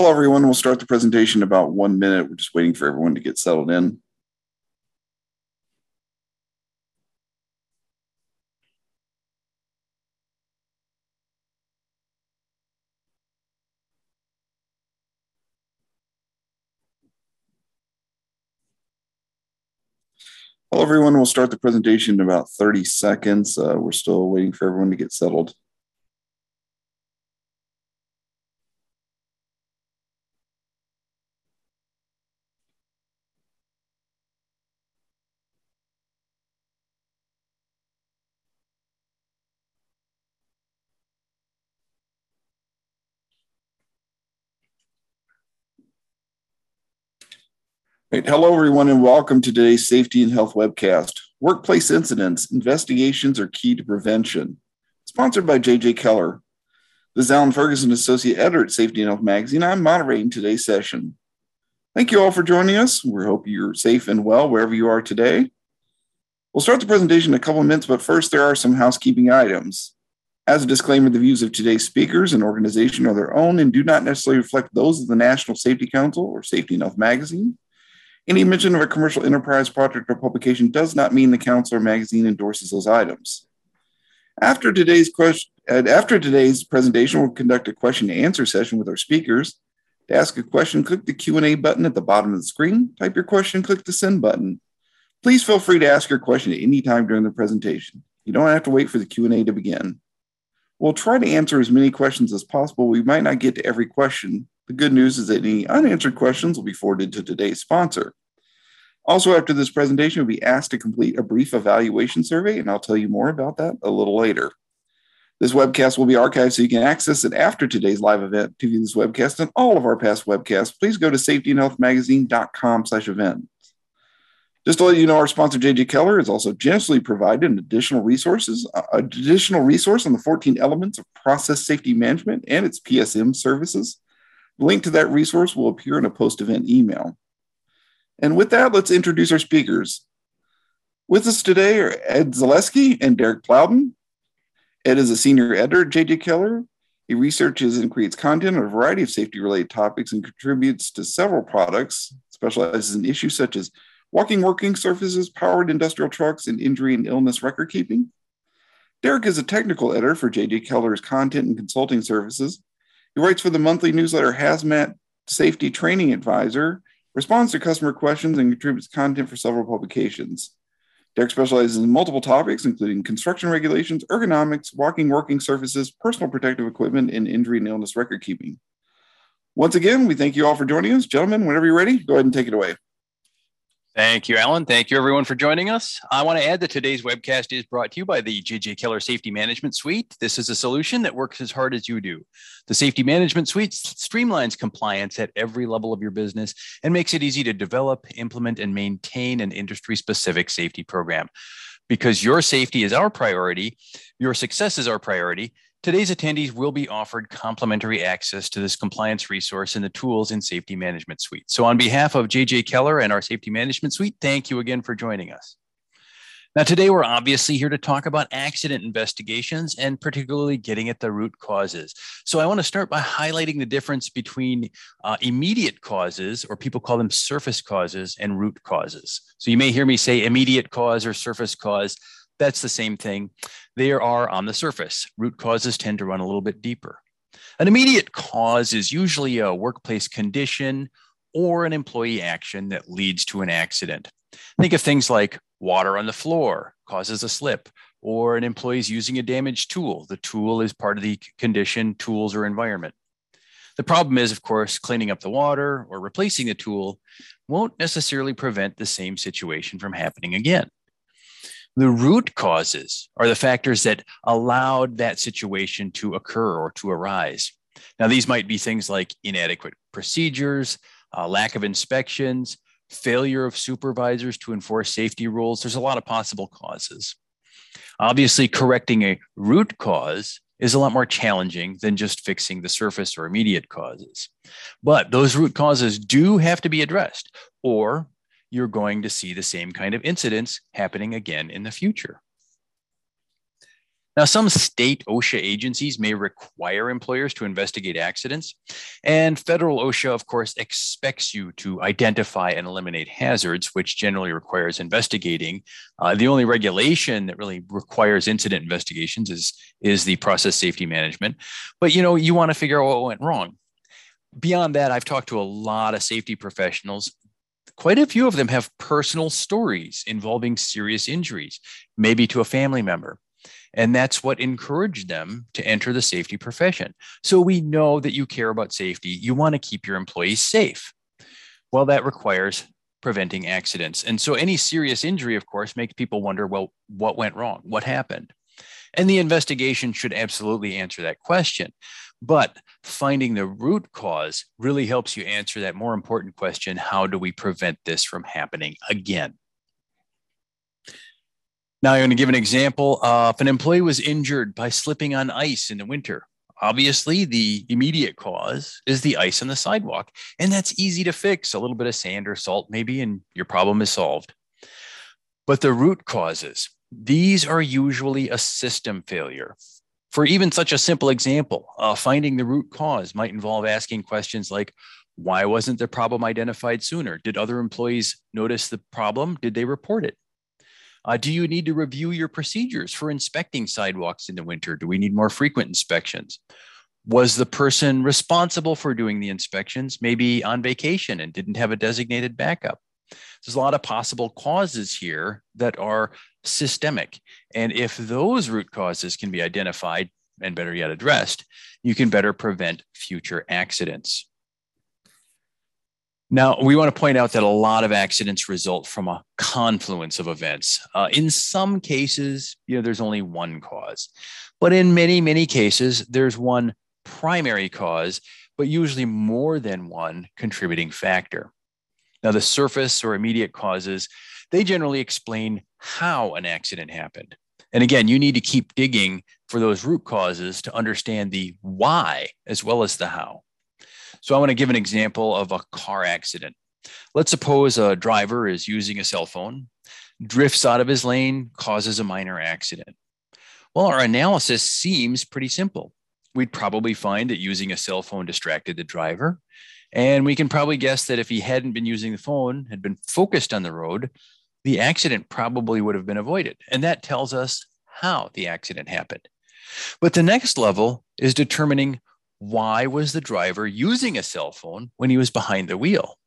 Hello, everyone. We'll start the presentation in about one minute. We're just waiting for everyone to get settled in. Hello, everyone. We'll start the presentation in about 30 seconds. Uh, we're still waiting for everyone to get settled. Right. Hello, everyone, and welcome to today's Safety and Health webcast. Workplace incidents, investigations are key to prevention. Sponsored by JJ Keller. This is Alan Ferguson, Associate Editor at Safety and Health Magazine. I'm moderating today's session. Thank you all for joining us. We hope you're safe and well wherever you are today. We'll start the presentation in a couple of minutes, but first, there are some housekeeping items. As a disclaimer, the views of today's speakers and organization are their own and do not necessarily reflect those of the National Safety Council or Safety and Health Magazine. Any mention of a commercial enterprise project or publication does not mean the council or magazine endorses those items. After today's question, uh, after today's presentation, we'll conduct a question and answer session with our speakers. To ask a question, click the Q&A button at the bottom of the screen. Type your question, click the send button. Please feel free to ask your question at any time during the presentation. You don't have to wait for the Q&A to begin. We'll try to answer as many questions as possible. We might not get to every question, the good news is that any unanswered questions will be forwarded to today's sponsor. Also, after this presentation, you'll be asked to complete a brief evaluation survey, and I'll tell you more about that a little later. This webcast will be archived so you can access it after today's live event. To view this webcast and all of our past webcasts, please go to safetyandhealthmagazine.com slash events. Just to let you know, our sponsor, JJ Keller, has also generously provided an additional resources, uh, additional resource on the 14 elements of process safety management and its PSM services. Link to that resource will appear in a post event email. And with that, let's introduce our speakers. With us today are Ed Zalewski and Derek Plowden. Ed is a senior editor at JJ Keller. He researches and creates content on a variety of safety related topics and contributes to several products, specializes in issues such as walking working surfaces, powered industrial trucks, and injury and illness record keeping. Derek is a technical editor for JJ Keller's content and consulting services he writes for the monthly newsletter Hazmat Safety Training Advisor, responds to customer questions, and contributes content for several publications. Derek specializes in multiple topics, including construction regulations, ergonomics, walking working surfaces, personal protective equipment, and injury and illness record keeping. Once again, we thank you all for joining us. Gentlemen, whenever you're ready, go ahead and take it away. Thank you, Alan. Thank you, everyone, for joining us. I want to add that today's webcast is brought to you by the JJ Keller Safety Management Suite. This is a solution that works as hard as you do. The Safety Management Suite streamlines compliance at every level of your business and makes it easy to develop, implement, and maintain an industry specific safety program. Because your safety is our priority, your success is our priority, Today's attendees will be offered complimentary access to this compliance resource and the tools in Safety Management Suite. So on behalf of JJ Keller and our Safety Management Suite, thank you again for joining us. Now, today we're obviously here to talk about accident investigations and particularly getting at the root causes. So, I want to start by highlighting the difference between uh, immediate causes, or people call them surface causes, and root causes. So, you may hear me say immediate cause or surface cause. That's the same thing. They are on the surface. Root causes tend to run a little bit deeper. An immediate cause is usually a workplace condition or an employee action that leads to an accident. Think of things like water on the floor causes a slip, or an employee is using a damaged tool. The tool is part of the condition, tools, or environment. The problem is, of course, cleaning up the water or replacing the tool won't necessarily prevent the same situation from happening again. The root causes are the factors that allowed that situation to occur or to arise. Now, these might be things like inadequate procedures, uh, lack of inspections, failure of supervisors to enforce safety rules. There's a lot of possible causes. Obviously, correcting a root cause is a lot more challenging than just fixing the surface or immediate causes. But those root causes do have to be addressed, or you're going to see the same kind of incidents happening again in the future. Now, some state OSHA agencies may require employers to investigate accidents, and federal OSHA, of course, expects you to identify and eliminate hazards, which generally requires investigating. Uh, the only regulation that really requires incident investigations is, is the process safety management. But you know, you want to figure out what went wrong. Beyond that, I've talked to a lot of safety professionals quite a few of them have personal stories involving serious injuries, maybe to a family member. And that's what encouraged them to enter the safety profession. So we know that you care about safety. You want to keep your employees safe. Well, that requires preventing accidents. And so any serious injury, of course, makes people wonder well, what went wrong? What happened? And the investigation should absolutely answer that question. But finding the root cause really helps you answer that more important question how do we prevent this from happening again? Now, I'm going to give an example. Uh, if an employee was injured by slipping on ice in the winter, obviously the immediate cause is the ice on the sidewalk. And that's easy to fix a little bit of sand or salt, maybe, and your problem is solved. But the root causes, these are usually a system failure. For even such a simple example, uh, finding the root cause might involve asking questions like, why wasn't the problem identified sooner? Did other employees notice the problem? Did they report it? Uh, do you need to review your procedures for inspecting sidewalks in the winter? Do we need more frequent inspections? Was the person responsible for doing the inspections maybe on vacation and didn't have a designated backup? There's a lot of possible causes here that are systemic. And if those root causes can be identified and better yet addressed, you can better prevent future accidents. Now, we want to point out that a lot of accidents result from a confluence of events. Uh, in some cases, you know, there's only one cause, but in many, many cases, there's one primary cause, but usually more than one contributing factor. Now, the surface or immediate causes, they generally explain how an accident happened. And again, you need to keep digging for those root causes to understand the why as well as the how. So I want to give an example of a car accident. Let's suppose a driver is using a cell phone, drifts out of his lane, causes a minor accident. Well, our analysis seems pretty simple. We'd probably find that using a cell phone distracted the driver. And we can probably guess that if he hadn't been using the phone, had been focused on the road, the accident probably would have been avoided. And that tells us how the accident happened. But the next level is determining why was the driver using a cell phone when he was behind the wheel?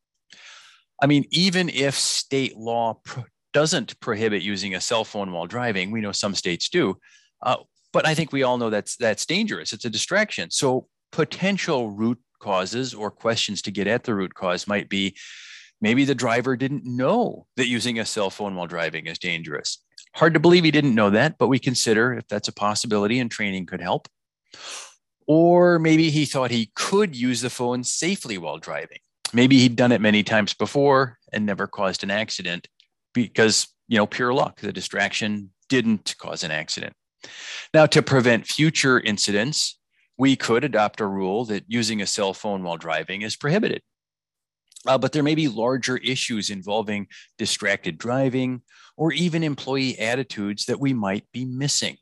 I mean, even if state law pro- doesn't prohibit using a cell phone while driving, we know some states do. Uh, but I think we all know that's that's dangerous. It's a distraction. So potential root causes or questions to get at the root cause might be maybe the driver didn't know that using a cell phone while driving is dangerous. Hard to believe he didn't know that, but we consider if that's a possibility and training could help. Or maybe he thought he could use the phone safely while driving. Maybe he'd done it many times before and never caused an accident because, you know, pure luck, the distraction didn't cause an accident. Now, to prevent future incidents, we could adopt a rule that using a cell phone while driving is prohibited. Uh, but there may be larger issues involving distracted driving or even employee attitudes that we might be missing.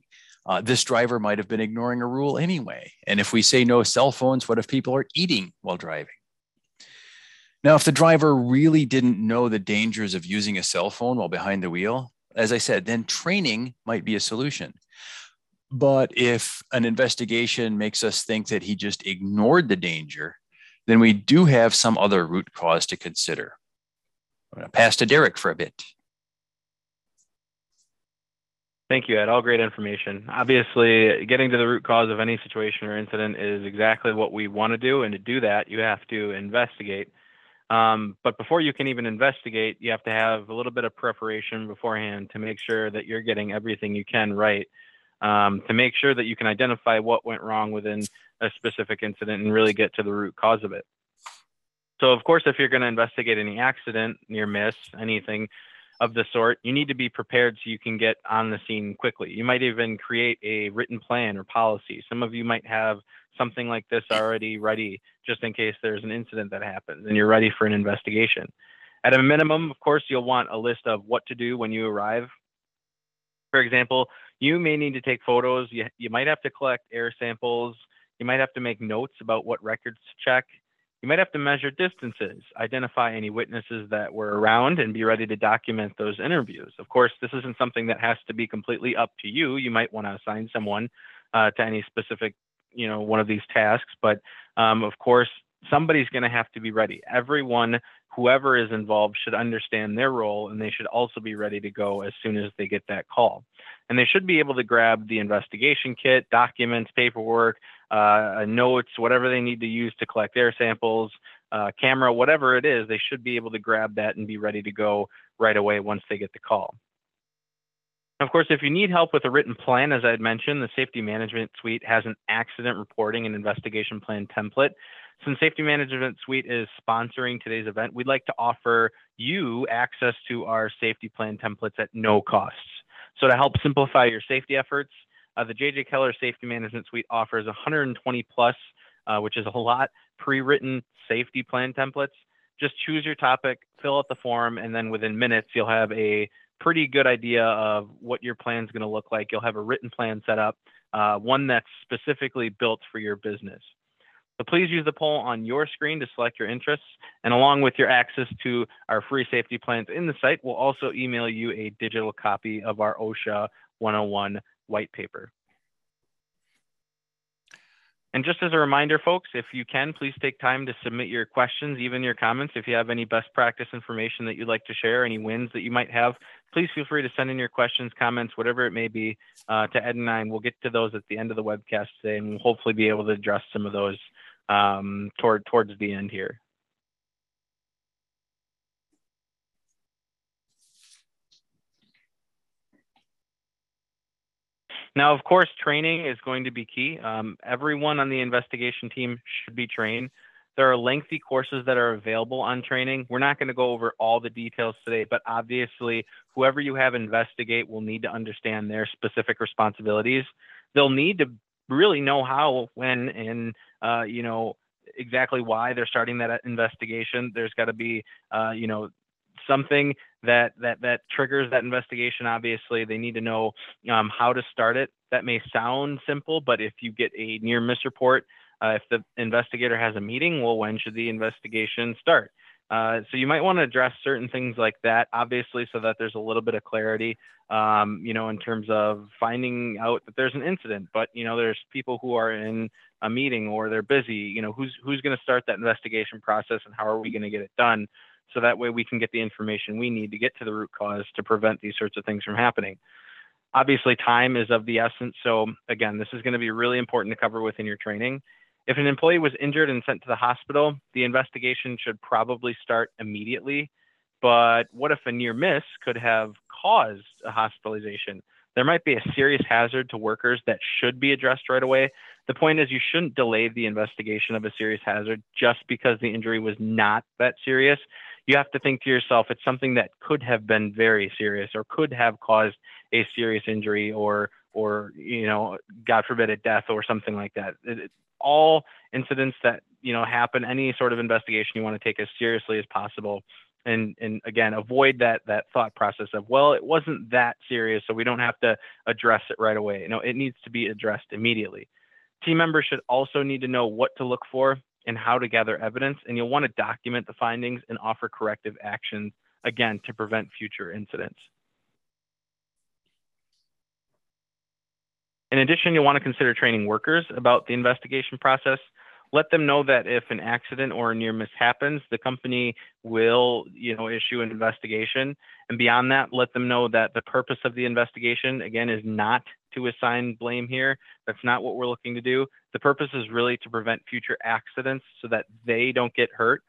Uh, this driver might have been ignoring a rule anyway. And if we say no cell phones, what if people are eating while driving? Now, if the driver really didn't know the dangers of using a cell phone while behind the wheel, as I said, then training might be a solution. But if an investigation makes us think that he just ignored the danger, then we do have some other root cause to consider. I'm going to pass to Derek for a bit. Thank you, Ed. All great information. Obviously, getting to the root cause of any situation or incident is exactly what we want to do. And to do that, you have to investigate. Um, but before you can even investigate, you have to have a little bit of preparation beforehand to make sure that you're getting everything you can right, um, to make sure that you can identify what went wrong within a specific incident and really get to the root cause of it. So, of course, if you're going to investigate any accident, near miss, anything, of the sort, you need to be prepared so you can get on the scene quickly. You might even create a written plan or policy. Some of you might have something like this already ready just in case there's an incident that happens and you're ready for an investigation. At a minimum, of course, you'll want a list of what to do when you arrive For example, you may need to take photos. You, you might have to collect air samples. You might have to make notes about what records to check. You might have to measure distances, identify any witnesses that were around, and be ready to document those interviews. Of course, this isn't something that has to be completely up to you. You might want to assign someone uh, to any specific, you know, one of these tasks. But um, of course, somebody's going to have to be ready. Everyone, whoever is involved, should understand their role, and they should also be ready to go as soon as they get that call. And they should be able to grab the investigation kit, documents, paperwork, uh, notes, whatever they need to use to collect air samples, uh, camera, whatever it is, they should be able to grab that and be ready to go right away once they get the call. Of course, if you need help with a written plan, as I had mentioned, the Safety Management Suite has an accident reporting and investigation plan template. Since Safety Management Suite is sponsoring today's event, we'd like to offer you access to our safety plan templates at no cost. So to help simplify your safety efforts, uh, the JJ Keller Safety Management Suite offers 120 plus, uh, which is a lot, pre-written safety plan templates. Just choose your topic, fill out the form, and then within minutes, you'll have a pretty good idea of what your plan is going to look like. You'll have a written plan set up, uh, one that's specifically built for your business. So please use the poll on your screen to select your interests. And along with your access to our free safety plans in the site, we'll also email you a digital copy of our OSHA 101 white paper. And just as a reminder, folks, if you can, please take time to submit your questions, even your comments. If you have any best practice information that you'd like to share, any wins that you might have, please feel free to send in your questions, comments, whatever it may be, uh, to Ed and I, and we'll get to those at the end of the webcast today, and we'll hopefully be able to address some of those um, toward towards the end here. Now, of course, training is going to be key. Um, everyone on the investigation team should be trained. There are lengthy courses that are available on training. We're not going to go over all the details today, but obviously, whoever you have investigate will need to understand their specific responsibilities. They'll need to really know how, when, and uh, you know exactly why they're starting that investigation. There's got to be, uh, you know, something that that that triggers that investigation obviously. They need to know um, how to start it. That may sound simple but if you get a near miss report uh, if the investigator has a meeting well when should the investigation start uh, so you might want to address certain things like that obviously so that there's a little bit of clarity um, you know in terms of finding out that there's an incident but you know there's people who are in a meeting or they're busy you know who's who's going to start that investigation process and how are we going to get it done so that way we can get the information we need to get to the root cause to prevent these sorts of things from happening. Obviously, time is of the essence. So, again, this is going to be really important to cover within your training. If an employee was injured and sent to the hospital, the investigation should probably start immediately. But what if a near miss could have caused a hospitalization? There might be a serious hazard to workers that should be addressed right away. The point is, you shouldn't delay the investigation of a serious hazard just because the injury was not that serious you have to think to yourself it's something that could have been very serious or could have caused a serious injury or or you know god forbid a death or something like that it, all incidents that you know happen any sort of investigation you want to take as seriously as possible and and again avoid that that thought process of well it wasn't that serious so we don't have to address it right away you know it needs to be addressed immediately team members should also need to know what to look for and how to gather evidence, and you'll want to document the findings and offer corrective actions, again, to prevent future incidents. In addition, you'll want to consider training workers about the investigation process. Let them know that if an accident or a near miss happens, the company will, you know, issue an investigation. And beyond that, let them know that the purpose of the investigation, again, is not to assign blame here. That's not what we're looking to do. The purpose is really to prevent future accidents so that they don't get hurt.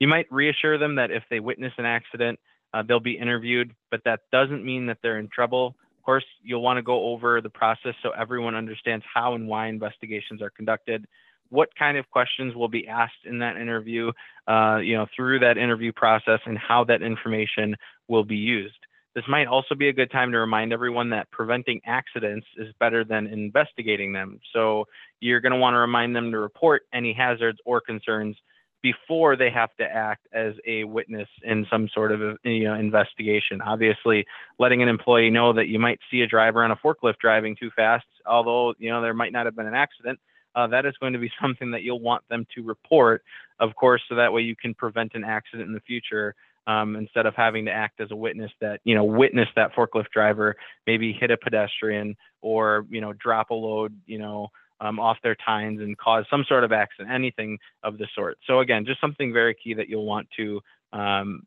You might reassure them that if they witness an accident, uh, they'll be interviewed, but that doesn't mean that they're in trouble. Course, you'll want to go over the process so everyone understands how and why investigations are conducted, what kind of questions will be asked in that interview, uh, you know, through that interview process, and how that information will be used. This might also be a good time to remind everyone that preventing accidents is better than investigating them. So you're going to want to remind them to report any hazards or concerns before they have to act as a witness in some sort of you know, investigation. Obviously, letting an employee know that you might see a driver on a forklift driving too fast, although you know there might not have been an accident, uh, that is going to be something that you'll want them to report, of course, so that way you can prevent an accident in the future. Um, instead of having to act as a witness that you know witness that forklift driver maybe hit a pedestrian or you know drop a load you know um, off their tines and cause some sort of accident, anything of the sort. So again, just something very key that you'll want to, um,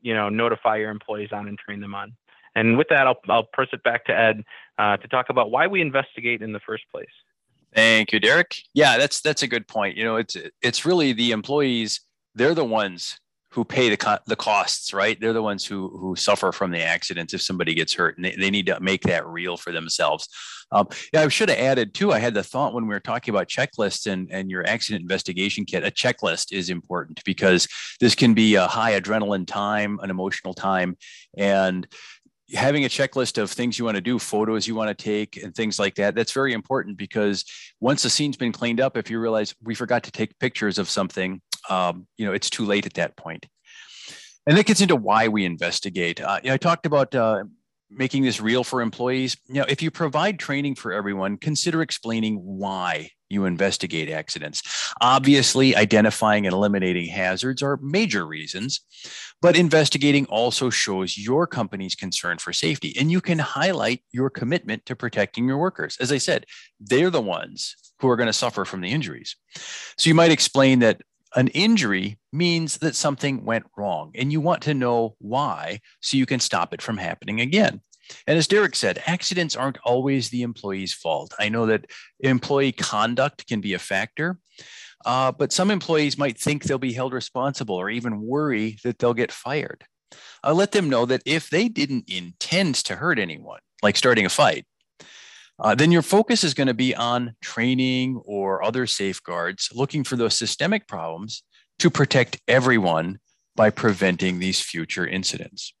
you know, notify your employees on and train them on. And with that, I'll, I'll press it back to Ed uh, to talk about why we investigate in the first place. Thank you, Derek. Yeah, that's that's a good point. You know, it's it's really the employees; they're the ones who pay the co- the costs, right? They're the ones who who suffer from the accidents if somebody gets hurt, and they, they need to make that real for themselves. Um, yeah, I should have added too. I had the thought when we were talking about checklists and and your accident investigation kit. A checklist is important because this can be a high adrenaline time, an emotional time, and having a checklist of things you want to do, photos you want to take, and things like that. That's very important because once the scene's been cleaned up, if you realize we forgot to take pictures of something, um, you know, it's too late at that point. And that gets into why we investigate. Uh, you know, I talked about uh, making this real for employees. You know, if you provide training for everyone, consider explaining why you investigate accidents. Obviously, identifying and eliminating hazards are major reasons, but investigating also shows your company's concern for safety. And you can highlight your commitment to protecting your workers. As I said, they're the ones who are going to suffer from the injuries. So you might explain that an injury means that something went wrong and you want to know why so you can stop it from happening again. And as Derek said, accidents aren't always the employee's fault. I know that employee conduct can be a factor, uh, but some employees might think they'll be held responsible or even worry that they'll get fired. I'll let them know that if they didn't intend to hurt anyone, like starting a fight, uh, then your focus is going to be on training or other safeguards, looking for those systemic problems to protect everyone by preventing these future incidents.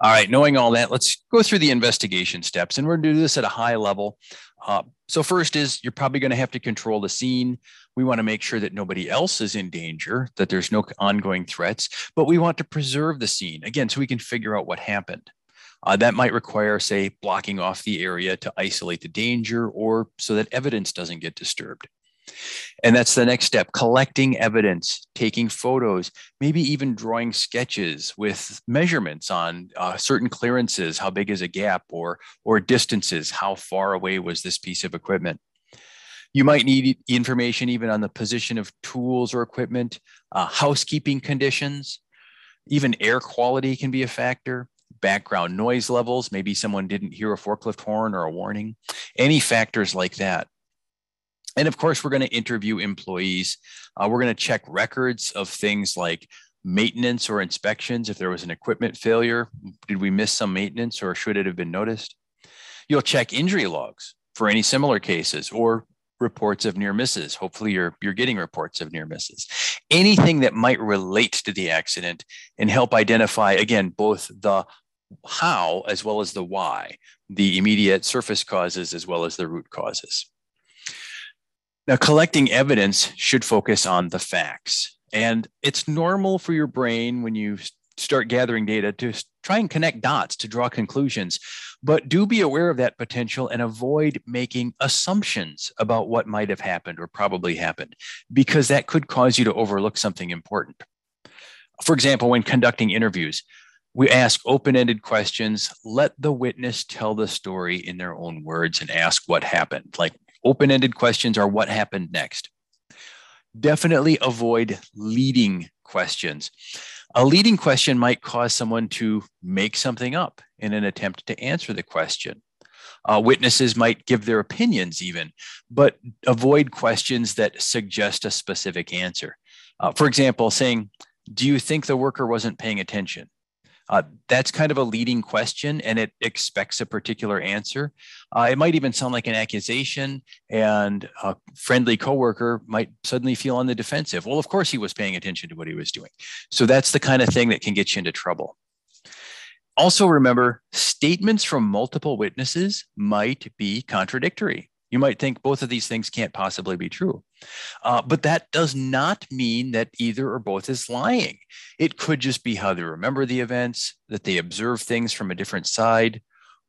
All right, knowing all that, let's go through the investigation steps, and we're going to do this at a high level. Uh, so, first is you're probably going to have to control the scene. We want to make sure that nobody else is in danger, that there's no ongoing threats, but we want to preserve the scene again so we can figure out what happened. Uh, that might require, say, blocking off the area to isolate the danger or so that evidence doesn't get disturbed. And that's the next step collecting evidence, taking photos, maybe even drawing sketches with measurements on uh, certain clearances, how big is a gap, or, or distances, how far away was this piece of equipment. You might need information even on the position of tools or equipment, uh, housekeeping conditions, even air quality can be a factor background noise levels. Maybe someone didn't hear a forklift horn or a warning, any factors like that. And of course, we're going to interview employees. Uh, we're going to check records of things like maintenance or inspections. If there was an equipment failure, did we miss some maintenance or should it have been noticed? You'll check injury logs for any similar cases or reports of near misses. Hopefully, you're, you're getting reports of near misses. Anything that might relate to the accident and help identify, again, both the how as well as the why, the immediate surface causes as well as the root causes. Now, collecting evidence should focus on the facts. And it's normal for your brain when you start gathering data to try and connect dots to draw conclusions. But do be aware of that potential and avoid making assumptions about what might have happened or probably happened, because that could cause you to overlook something important. For example, when conducting interviews, we ask open ended questions. Let the witness tell the story in their own words and ask what happened. Like open ended questions are what happened next. Definitely avoid leading questions. A leading question might cause someone to make something up in an attempt to answer the question. Uh, witnesses might give their opinions, even, but avoid questions that suggest a specific answer. Uh, for example, saying, Do you think the worker wasn't paying attention? Uh, that's kind of a leading question and it expects a particular answer. Uh, it might even sound like an accusation, and a friendly coworker might suddenly feel on the defensive. Well, of course, he was paying attention to what he was doing. So that's the kind of thing that can get you into trouble. Also, remember statements from multiple witnesses might be contradictory. You might think both of these things can't possibly be true. Uh, but that does not mean that either or both is lying. It could just be how they remember the events, that they observe things from a different side,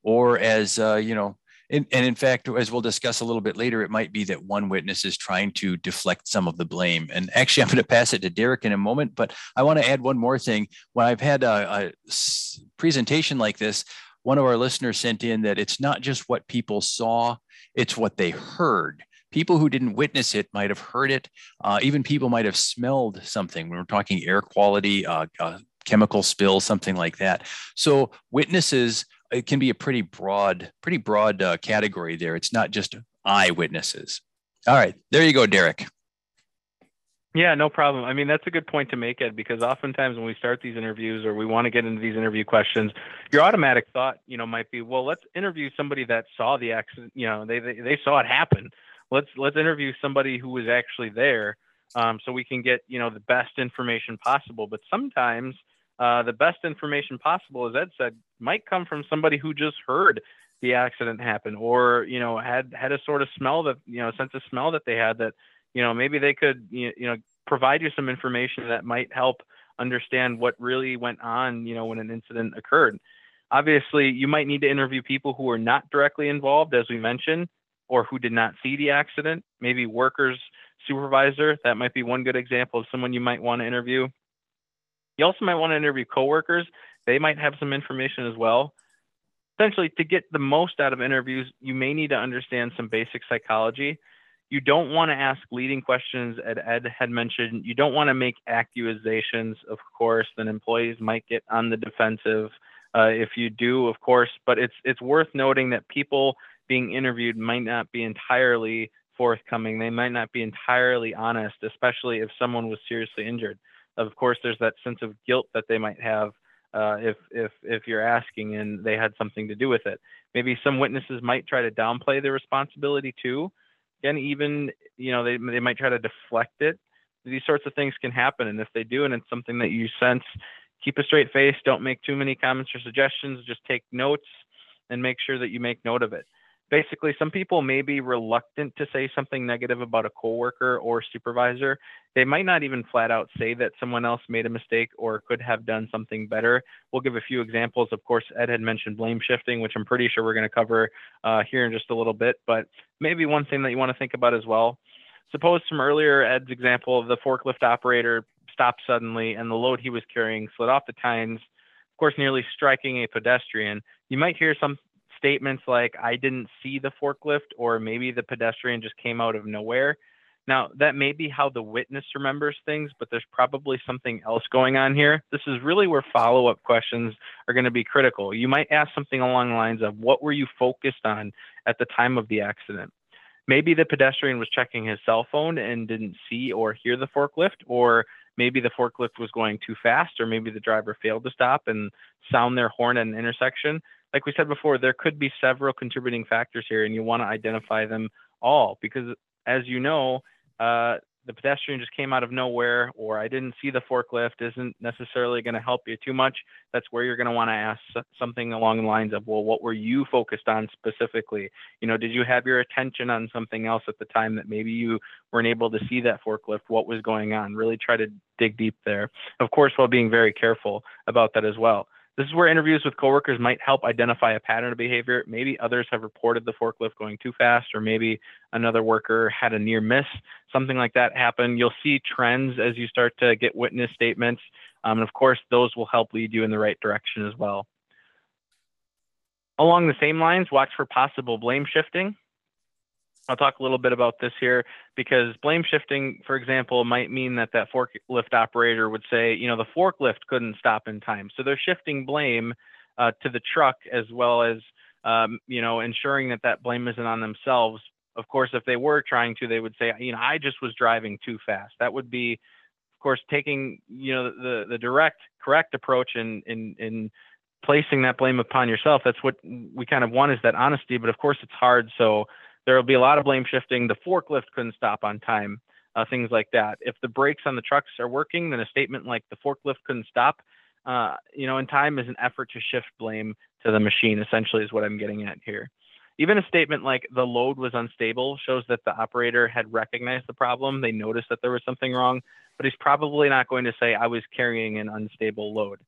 or as, uh, you know, and, and in fact, as we'll discuss a little bit later, it might be that one witness is trying to deflect some of the blame. And actually, I'm going to pass it to Derek in a moment, but I want to add one more thing. When I've had a, a presentation like this, one of our listeners sent in that it's not just what people saw, it's what they heard. People who didn't witness it might have heard it. Uh, even people might have smelled something. When we're talking air quality, uh, uh, chemical spill, something like that. So witnesses it can be a pretty broad, pretty broad uh, category there. It's not just eyewitnesses. All right, there you go, Derek. Yeah, no problem. I mean, that's a good point to make, Ed, because oftentimes when we start these interviews or we want to get into these interview questions, your automatic thought, you know, might be, well, let's interview somebody that saw the accident. You know, they they, they saw it happen. Let's let's interview somebody who was actually there, um, so we can get you know the best information possible. But sometimes uh, the best information possible, as Ed said, might come from somebody who just heard the accident happen, or you know had had a sort of smell that you know sense of smell that they had that you know maybe they could you know provide you some information that might help understand what really went on you know when an incident occurred. Obviously, you might need to interview people who are not directly involved, as we mentioned, or who did not see the accident. Maybe workers supervisor. That might be one good example of someone you might want to interview. You also might want to interview coworkers. They might have some information as well. Essentially, to get the most out of interviews, you may need to understand some basic psychology. You don't want to ask leading questions, as Ed had mentioned. You don't want to make accusations, of course, then employees might get on the defensive. Uh, if you do, of course, but it's it's worth noting that people being interviewed might not be entirely forthcoming. They might not be entirely honest, especially if someone was seriously injured of course, there's that sense of guilt that they might have uh, if if if you're asking and they had something to do with it. Maybe some witnesses might try to downplay their responsibility too. Again, even you know they they might try to deflect it. These sorts of things can happen, and if they do, and it's something that you sense, keep a straight face. Don't make too many comments or suggestions. Just take notes and make sure that you make note of it basically some people may be reluctant to say something negative about a coworker or supervisor. They might not even flat out say that someone else made a mistake or could have done something better. We'll give a few examples. Of course ed had mentioned blame shifting which i'm pretty sure we're going to cover uh, here in just a little bit but maybe one thing that you want to think about as well. Suppose from earlier ed's example of the forklift operator stopped suddenly and the load he was carrying slid off the tines of course nearly striking a pedestrian. You might hear some statements like I didn't see the forklift or maybe the pedestrian just came out of nowhere. Now, that may be how the witness remembers things, but there's probably something else going on here. This is really where follow up questions are going to be critical. You might ask something along the lines of, What were you focused on at the time of the accident? Maybe the pedestrian was checking his cell phone and didn't see or hear the forklift, or maybe the forklift was going too fast, or maybe the driver failed to stop and sound their horn at an intersection like we said before, there could be several contributing factors here, and you want to identify them all because, as you know, uh, the pedestrian just came out of nowhere, or I didn't see the forklift, isn't necessarily going to help you too much. That's where you're going to want to ask something along the lines of, well, what were you focused on specifically? You know, did you have your attention on something else at the time that maybe you weren't able to see that forklift? What was going on? Really try to dig deep there. Of course, while being very careful about that as well. This is where interviews with coworkers might help identify a pattern of behavior. Maybe others have reported the forklift going too fast, or maybe another worker had a near miss, something like that happen. You'll see trends as you start to get witness statements. Um, and of course, those will help lead you in the right direction as well. Along the same lines, watch for possible blame shifting. I'll talk a little bit about this here because blame shifting, for example, might mean that that forklift operator would say, you know, the forklift couldn't stop in time. So they're shifting blame uh, to the truck as well as, um, you know, ensuring that that blame isn't on themselves. Of course, if they were trying to, they would say, you know, I just was driving too fast. That would be, of course, taking, you know, the the direct, correct approach in in placing that blame upon yourself. That's what we kind of want is that honesty. But of course, it's hard. So there will be a lot of blame shifting. The forklift couldn't stop on time, uh, things like that. If the brakes on the trucks are working, then a statement like the forklift couldn't stop, uh, you know, in time is an effort to shift blame to the machine, essentially, is what I'm getting at here. Even a statement like the load was unstable shows that the operator had recognized the problem. They noticed that there was something wrong, but he's probably not going to say, I was carrying an unstable load.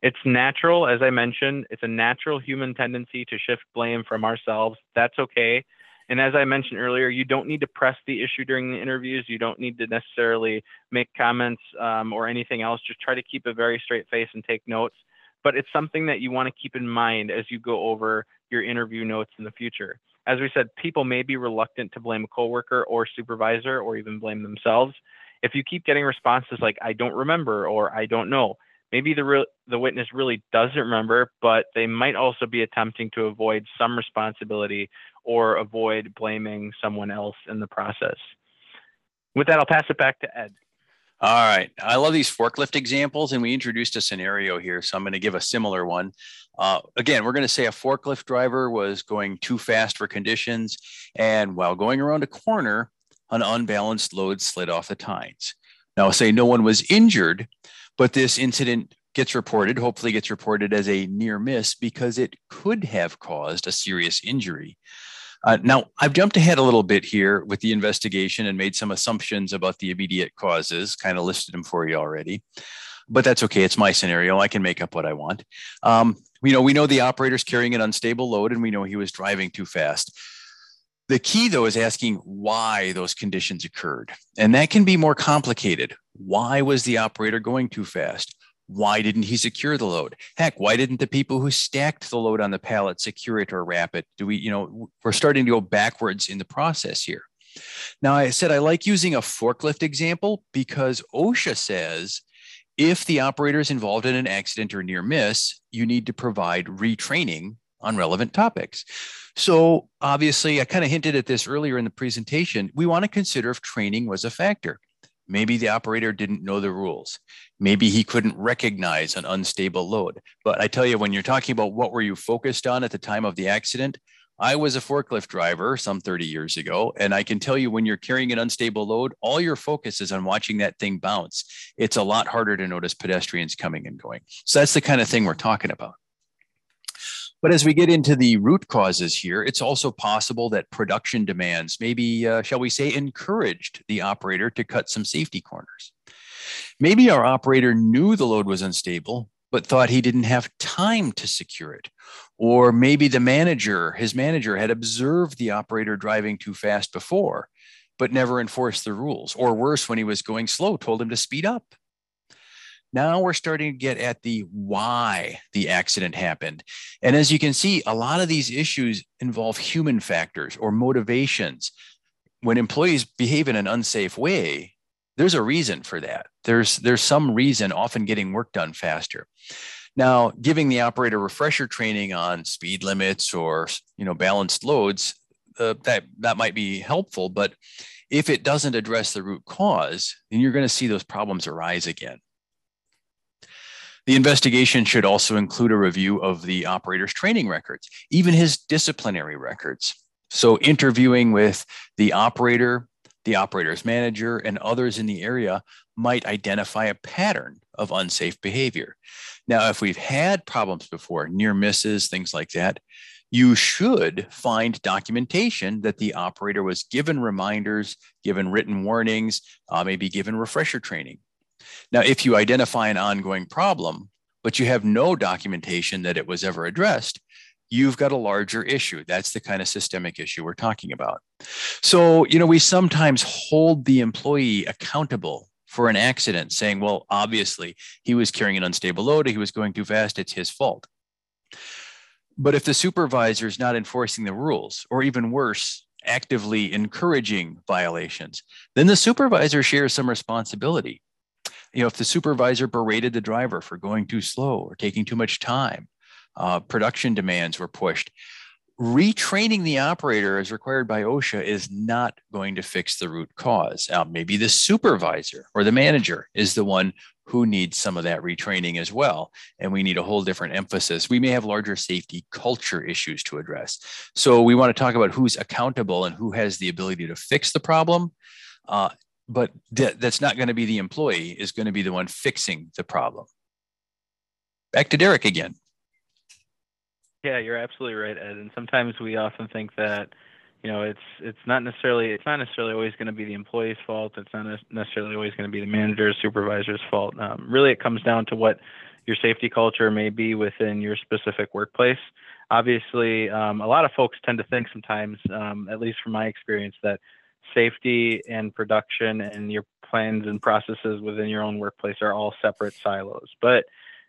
It's natural, as I mentioned, it's a natural human tendency to shift blame from ourselves. That's okay. And as I mentioned earlier, you don't need to press the issue during the interviews. You don't need to necessarily make comments um, or anything else. Just try to keep a very straight face and take notes. But it's something that you want to keep in mind as you go over your interview notes in the future. As we said, people may be reluctant to blame a coworker or supervisor or even blame themselves. If you keep getting responses like "I don't remember" or "I don't know," maybe the real the witness really doesn't remember, but they might also be attempting to avoid some responsibility or avoid blaming someone else in the process. With that, I'll pass it back to Ed. All right. I love these forklift examples, and we introduced a scenario here. So I'm going to give a similar one. Uh, again, we're going to say a forklift driver was going too fast for conditions, and while going around a corner, an unbalanced load slid off the tines. Now, say no one was injured, but this incident gets reported, hopefully gets reported as a near miss because it could have caused a serious injury. Uh, now, I've jumped ahead a little bit here with the investigation and made some assumptions about the immediate causes, kind of listed them for you already. But that's okay. It's my scenario. I can make up what I want. Um, you know, we know the operator's carrying an unstable load and we know he was driving too fast. The key, though, is asking why those conditions occurred. And that can be more complicated. Why was the operator going too fast? Why didn't he secure the load? Heck, why didn't the people who stacked the load on the pallet secure it or wrap it? Do we, you know, we're starting to go backwards in the process here. Now, I said I like using a forklift example because OSHA says if the operator is involved in an accident or near miss, you need to provide retraining on relevant topics. So, obviously, I kind of hinted at this earlier in the presentation. We want to consider if training was a factor. Maybe the operator didn't know the rules. Maybe he couldn't recognize an unstable load. But I tell you, when you're talking about what were you focused on at the time of the accident, I was a forklift driver some 30 years ago. And I can tell you when you're carrying an unstable load, all your focus is on watching that thing bounce. It's a lot harder to notice pedestrians coming and going. So that's the kind of thing we're talking about. But as we get into the root causes here, it's also possible that production demands, maybe, uh, shall we say, encouraged the operator to cut some safety corners. Maybe our operator knew the load was unstable, but thought he didn't have time to secure it. Or maybe the manager, his manager, had observed the operator driving too fast before, but never enforced the rules. Or worse, when he was going slow, told him to speed up. Now we're starting to get at the why the accident happened. And as you can see, a lot of these issues involve human factors or motivations. When employees behave in an unsafe way, there's a reason for that. There's there's some reason often getting work done faster. Now, giving the operator refresher training on speed limits or you know balanced loads, uh, that that might be helpful, but if it doesn't address the root cause, then you're going to see those problems arise again. The investigation should also include a review of the operator's training records, even his disciplinary records. So, interviewing with the operator, the operator's manager, and others in the area might identify a pattern of unsafe behavior. Now, if we've had problems before, near misses, things like that, you should find documentation that the operator was given reminders, given written warnings, uh, maybe given refresher training. Now, if you identify an ongoing problem, but you have no documentation that it was ever addressed, you've got a larger issue. That's the kind of systemic issue we're talking about. So, you know, we sometimes hold the employee accountable for an accident, saying, well, obviously he was carrying an unstable load, he was going too fast, it's his fault. But if the supervisor is not enforcing the rules, or even worse, actively encouraging violations, then the supervisor shares some responsibility you know, if the supervisor berated the driver for going too slow or taking too much time, uh, production demands were pushed. Retraining the operator as required by OSHA is not going to fix the root cause. Maybe the supervisor or the manager is the one who needs some of that retraining as well. And we need a whole different emphasis. We may have larger safety culture issues to address. So we want to talk about who's accountable and who has the ability to fix the problem. Uh, but th- that's not going to be the employee is going to be the one fixing the problem back to derek again Yeah, you're absolutely right, Ed. And sometimes we often think that, you know, it's it's not necessarily it's not necessarily always going to be the employee's fault. It's not necessarily always going to be the manager's supervisor's fault. Um, really, it comes down to what your safety culture may be within your specific workplace. Obviously, um, a lot of folks tend to think sometimes, um, at least from my experience, that safety and production and your plans and processes within your own workplace are all separate silos. But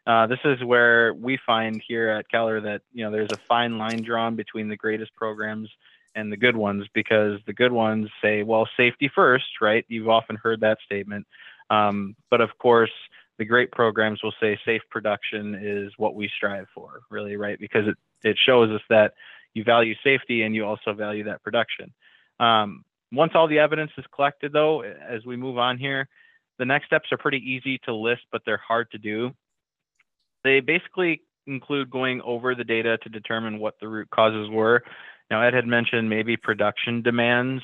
uh, this is where we find here at Keller that you know there's a fine line drawn between the greatest programs and the good ones because the good ones say, well, safety first, right? You've often heard that statement. Um, but of course, the great programs will say safe production is what we strive for, really, right? Because it, it shows us that you value safety and you also value that production. Um, once all the evidence is collected, though, as we move on here, the next steps are pretty easy to list, but they're hard to do. They basically include going over the data to determine what the root causes were. Now, Ed had mentioned maybe production demands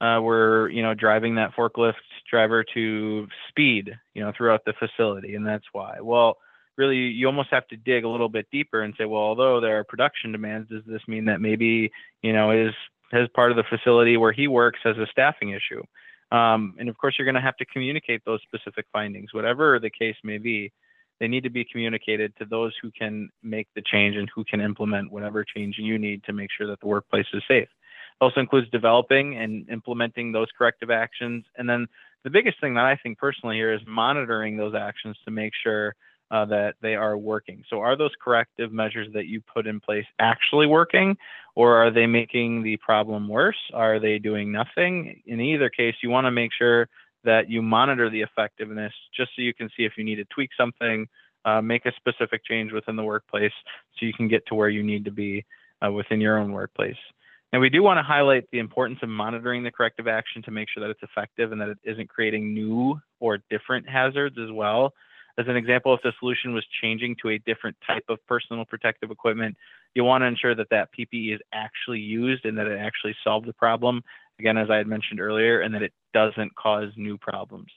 uh, were, you know, driving that forklift driver to speed, you know, throughout the facility, and that's why. Well, really, you almost have to dig a little bit deeper and say, well, although there are production demands, does this mean that maybe, you know, is his part of the facility where he works has a staffing issue? Um, and of course, you're going to have to communicate those specific findings, whatever the case may be they need to be communicated to those who can make the change and who can implement whatever change you need to make sure that the workplace is safe. It also includes developing and implementing those corrective actions. And then the biggest thing that I think personally here is monitoring those actions to make sure uh, that they are working. So, are those corrective measures that you put in place actually working, or are they making the problem worse? Are they doing nothing? In either case, you want to make sure that you monitor the effectiveness just so you can see if you need to tweak something, uh, make a specific change within the workplace so you can get to where you need to be uh, within your own workplace. And we do want to highlight the importance of monitoring the corrective action to make sure that it's effective and that it isn't creating new or different hazards as well. As an example, if the solution was changing to a different type of personal protective equipment, you want to ensure that that PPE is actually used and that it actually solved the problem again, as I had mentioned earlier, and that it doesn't cause new problems.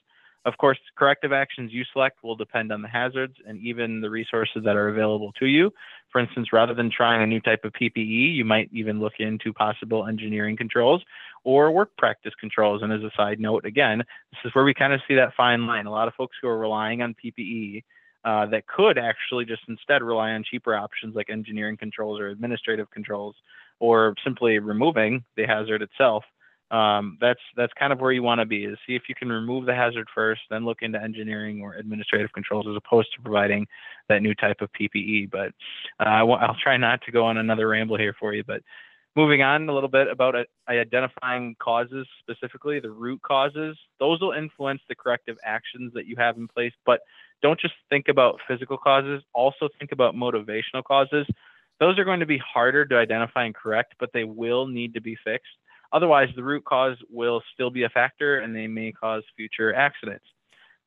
Of course, corrective actions you select will depend on the hazards and even the resources that are available to you. For instance, rather than trying a new type of PPE, you might even look into possible engineering controls or work practice controls. And as a side note, again, this is where we kind of see that fine line. A lot of folks who are relying on PPE uh, that could actually just instead rely on cheaper options like engineering controls or administrative controls or simply removing the hazard itself um, that's that's kind of where you want to be is see if you can remove the hazard first then look into engineering or administrative controls as opposed to providing that new type of ppe but uh, i'll try not to go on another ramble here for you but moving on a little bit about uh, identifying causes specifically the root causes those will influence the corrective actions that you have in place but don't just think about physical causes also think about motivational causes. Those are going to be harder to identify and correct but they will need to be fixed Otherwise, the root cause will still be a factor and they may cause future accidents.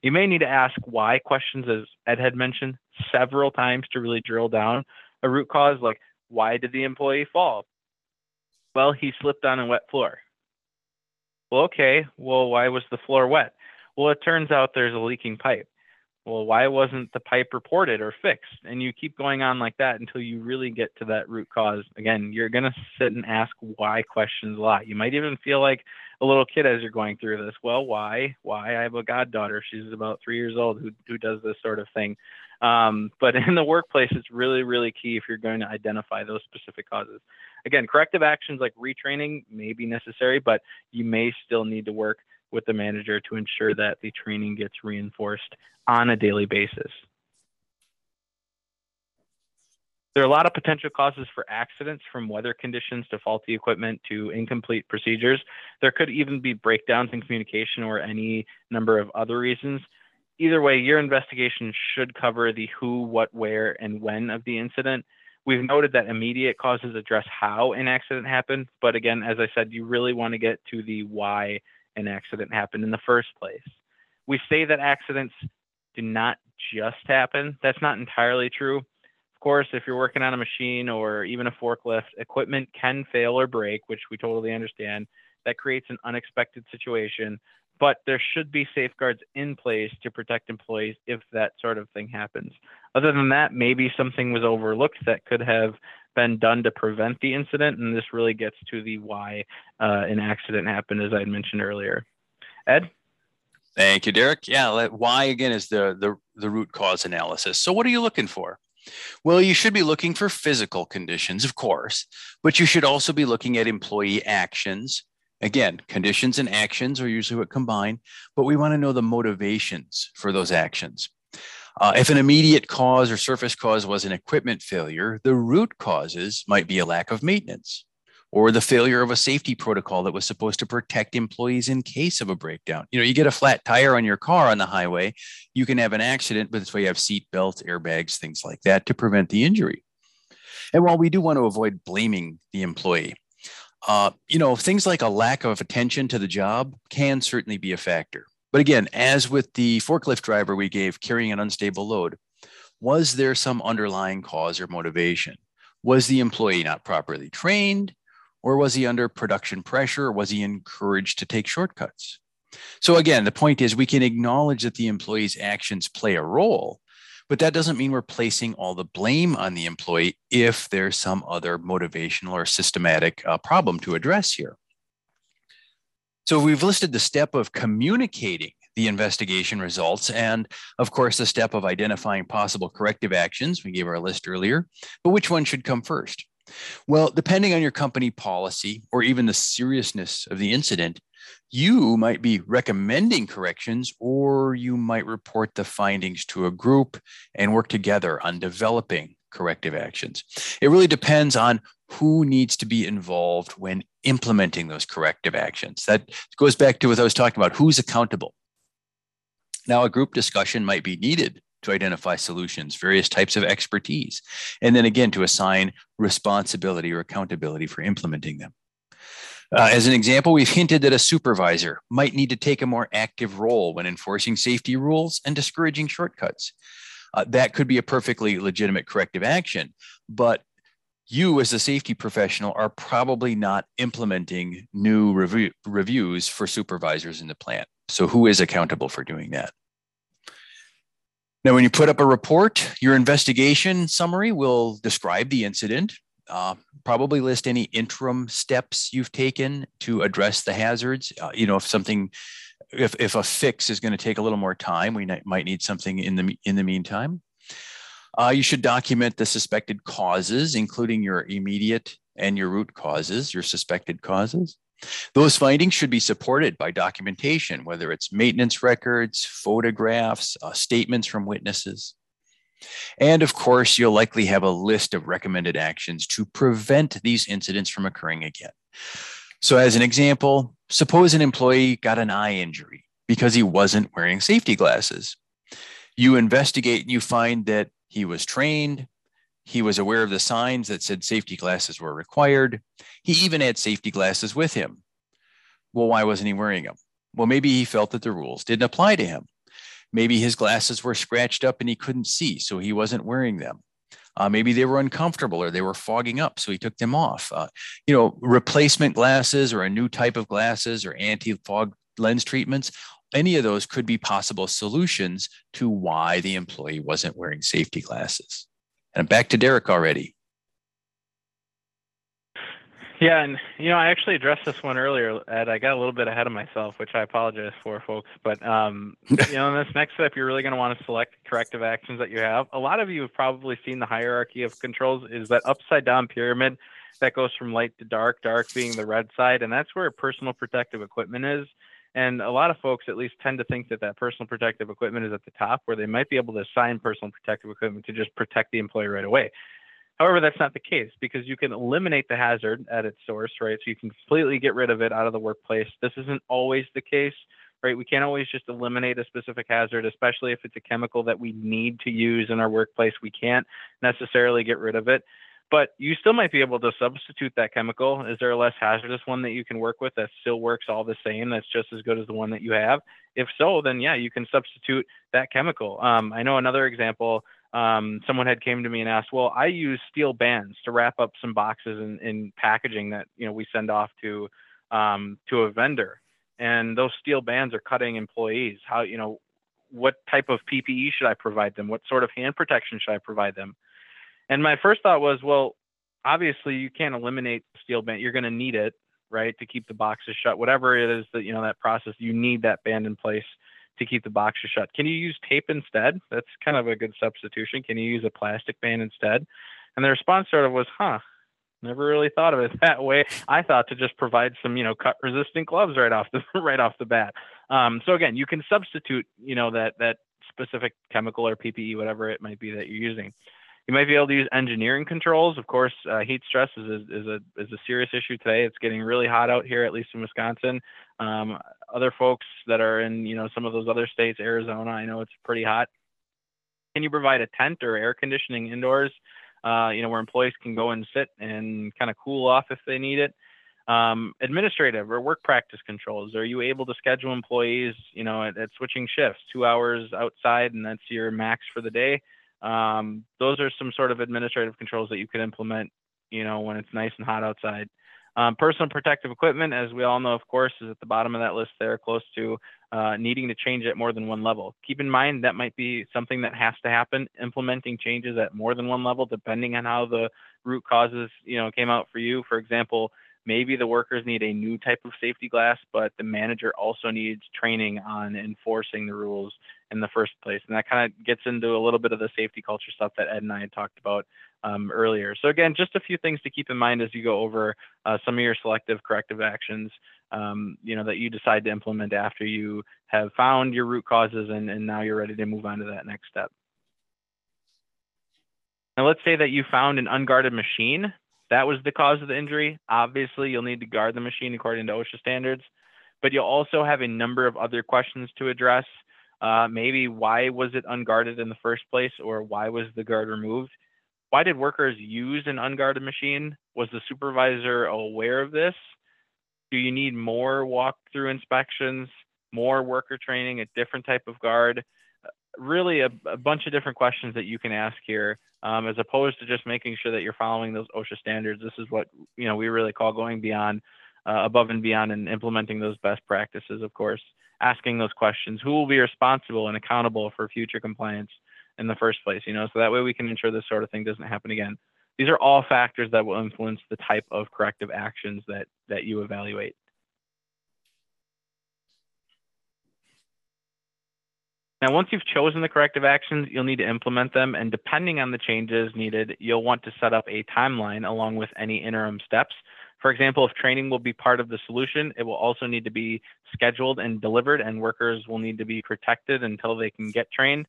You may need to ask why questions, as Ed had mentioned several times, to really drill down a root cause like, why did the employee fall? Well, he slipped on a wet floor. Well, okay. Well, why was the floor wet? Well, it turns out there's a leaking pipe well, why wasn't the pipe reported or fixed? And you keep going on like that until you really get to that root cause. Again, you're going to sit and ask why questions a lot. You might even feel like a little kid as you're going through this. Well, why? Why? I have a goddaughter. She's about three years old who, who does this sort of thing. Um, but in the workplace, it's really, really key if you're going to identify those specific causes. Again, corrective actions like retraining may be necessary, but you may still need to work with the manager to ensure that the training gets reinforced on a daily basis. There are a lot of potential causes for accidents from weather conditions to faulty equipment to incomplete procedures. There could even be breakdowns in communication or any number of other reasons. Either way, your investigation should cover the who, what, where, and when of the incident. We've noted that immediate causes address how an accident happened, but again, as I said, you really want to get to the why an accident happened in the first place. We say that accidents do not just happen. That's not entirely true. Of course, if you're working on a machine or even a forklift, equipment can fail or break, which we totally understand. That creates an unexpected situation, but there should be safeguards in place to protect employees if that sort of thing happens. Other than that, maybe something was overlooked that could have been done to prevent the incident. And this really gets to the why uh, an accident happened, as I had mentioned earlier. Ed? Thank you, Derek. Yeah, why again is the, the, the root cause analysis. So, what are you looking for? Well, you should be looking for physical conditions, of course, but you should also be looking at employee actions. Again, conditions and actions are usually what combine, but we want to know the motivations for those actions. Uh, if an immediate cause or surface cause was an equipment failure, the root causes might be a lack of maintenance or the failure of a safety protocol that was supposed to protect employees in case of a breakdown. You know, you get a flat tire on your car on the highway, you can have an accident, but that's why you have seat belts, airbags, things like that to prevent the injury. And while we do want to avoid blaming the employee, uh, you know, things like a lack of attention to the job can certainly be a factor. But again, as with the forklift driver we gave carrying an unstable load, was there some underlying cause or motivation? Was the employee not properly trained? Or was he under production pressure? Or was he encouraged to take shortcuts? So, again, the point is we can acknowledge that the employee's actions play a role, but that doesn't mean we're placing all the blame on the employee if there's some other motivational or systematic uh, problem to address here. So, we've listed the step of communicating the investigation results, and of course, the step of identifying possible corrective actions. We gave our list earlier, but which one should come first? Well, depending on your company policy or even the seriousness of the incident, you might be recommending corrections or you might report the findings to a group and work together on developing corrective actions. It really depends on who needs to be involved when implementing those corrective actions. That goes back to what I was talking about who's accountable. Now, a group discussion might be needed to identify solutions, various types of expertise, and then again to assign responsibility or accountability for implementing them. Uh, as an example, we've hinted that a supervisor might need to take a more active role when enforcing safety rules and discouraging shortcuts. Uh, that could be a perfectly legitimate corrective action, but you as a safety professional are probably not implementing new review, reviews for supervisors in the plant. So who is accountable for doing that? Now, when you put up a report, your investigation summary will describe the incident, uh, probably list any interim steps you've taken to address the hazards. Uh, you know, if something, if, if a fix is going to take a little more time, we might need something in the, in the meantime. Uh, you should document the suspected causes, including your immediate and your root causes, your suspected causes. Those findings should be supported by documentation, whether it's maintenance records, photographs, uh, statements from witnesses. And of course, you'll likely have a list of recommended actions to prevent these incidents from occurring again. So, as an example, suppose an employee got an eye injury because he wasn't wearing safety glasses. You investigate and you find that he was trained, he was aware of the signs that said safety glasses were required. He even had safety glasses with him. Well, why wasn't he wearing them? Well, maybe he felt that the rules didn't apply to him. Maybe his glasses were scratched up and he couldn't see, so he wasn't wearing them. Uh, maybe they were uncomfortable or they were fogging up, so he took them off. Uh, you know, replacement glasses or a new type of glasses or anti fog lens treatments, any of those could be possible solutions to why the employee wasn't wearing safety glasses. And back to Derek already. Yeah, and you know, I actually addressed this one earlier, Ed. I got a little bit ahead of myself, which I apologize for, folks. But um, you know, in this next step, you're really going to want to select corrective actions that you have. A lot of you have probably seen the hierarchy of controls is that upside down pyramid that goes from light to dark, dark being the red side, and that's where personal protective equipment is. And a lot of folks at least tend to think that that personal protective equipment is at the top where they might be able to assign personal protective equipment to just protect the employee right away. However, that's not the case because you can eliminate the hazard at its source, right? So you can completely get rid of it out of the workplace. This isn't always the case, right? We can't always just eliminate a specific hazard, especially if it's a chemical that we need to use in our workplace. We can't necessarily get rid of it but you still might be able to substitute that chemical. Is there a less hazardous one that you can work with that still works all the same? That's just as good as the one that you have. If so, then yeah, you can substitute that chemical. Um, I know another example. Um, someone had came to me and asked, well, I use steel bands to wrap up some boxes in, in packaging that you know we send off to um, to a vendor, and those steel bands are cutting employees. How you know what type of PPE should I provide them? What sort of hand protection should I provide them? And my first thought was, well, obviously you can't eliminate steel band. You're going to need it, right, to keep the boxes shut. Whatever it is that you know that process, you need that band in place to keep the boxes shut. Can you use tape instead? That's kind of a good substitution. Can you use a plastic band instead? And the response sort of was, huh, never really thought of it that way. I thought to just provide some, you know, cut resistant gloves right off the right off the bat. Um, so again, you can substitute, you know, that that specific chemical or PPE, whatever it might be that you're using. You might be able to use engineering controls. Of course, uh, heat stress is a, is a is a serious issue today. It's getting really hot out here, at least in Wisconsin. Um, other folks that are in you know some of those other states, Arizona, I know it's pretty hot. Can you provide a tent or air conditioning indoors? Uh, you know where employees can go and sit and kind of cool off if they need it. Um, administrative or work practice controls. Are you able to schedule employees, you know, at, at switching shifts, two hours outside, and that's your max for the day? Um, those are some sort of administrative controls that you could implement, you know, when it's nice and hot outside. Um, personal protective equipment, as we all know, of course, is at the bottom of that list there, close to uh, needing to change at more than one level. Keep in mind that might be something that has to happen, implementing changes at more than one level, depending on how the root causes, you know, came out for you. For example, maybe the workers need a new type of safety glass, but the manager also needs training on enforcing the rules in the first place. And that kind of gets into a little bit of the safety culture stuff that Ed and I had talked about um, earlier. So again, just a few things to keep in mind as you go over uh, some of your selective corrective actions, um, you know, that you decide to implement after you have found your root causes and, and now you're ready to move on to that next step. Now let's say that you found an unguarded machine that was the cause of the injury. Obviously, you'll need to guard the machine according to OSHA standards, but you'll also have a number of other questions to address. Uh, maybe why was it unguarded in the first place, or why was the guard removed? Why did workers use an unguarded machine? Was the supervisor aware of this? Do you need more walkthrough inspections, more worker training, a different type of guard? really a, a, bunch of different questions that you can ask here, um, as opposed to just making sure that you're following those OSHA standards. This is what you know we really call going beyond, uh, above and beyond, and implementing those best practices. Of course, asking those questions: Who will be responsible and accountable for future compliance in the first place? You know, so that way we can ensure this sort of thing doesn't happen again. These are all factors that will influence the type of corrective actions that that you evaluate. Now, once you've chosen the corrective actions, you'll need to implement them. And depending on the changes needed, you'll want to set up a timeline along with any interim steps. For example, if training will be part of the solution, it will also need to be scheduled and delivered, and workers will need to be protected until they can get trained.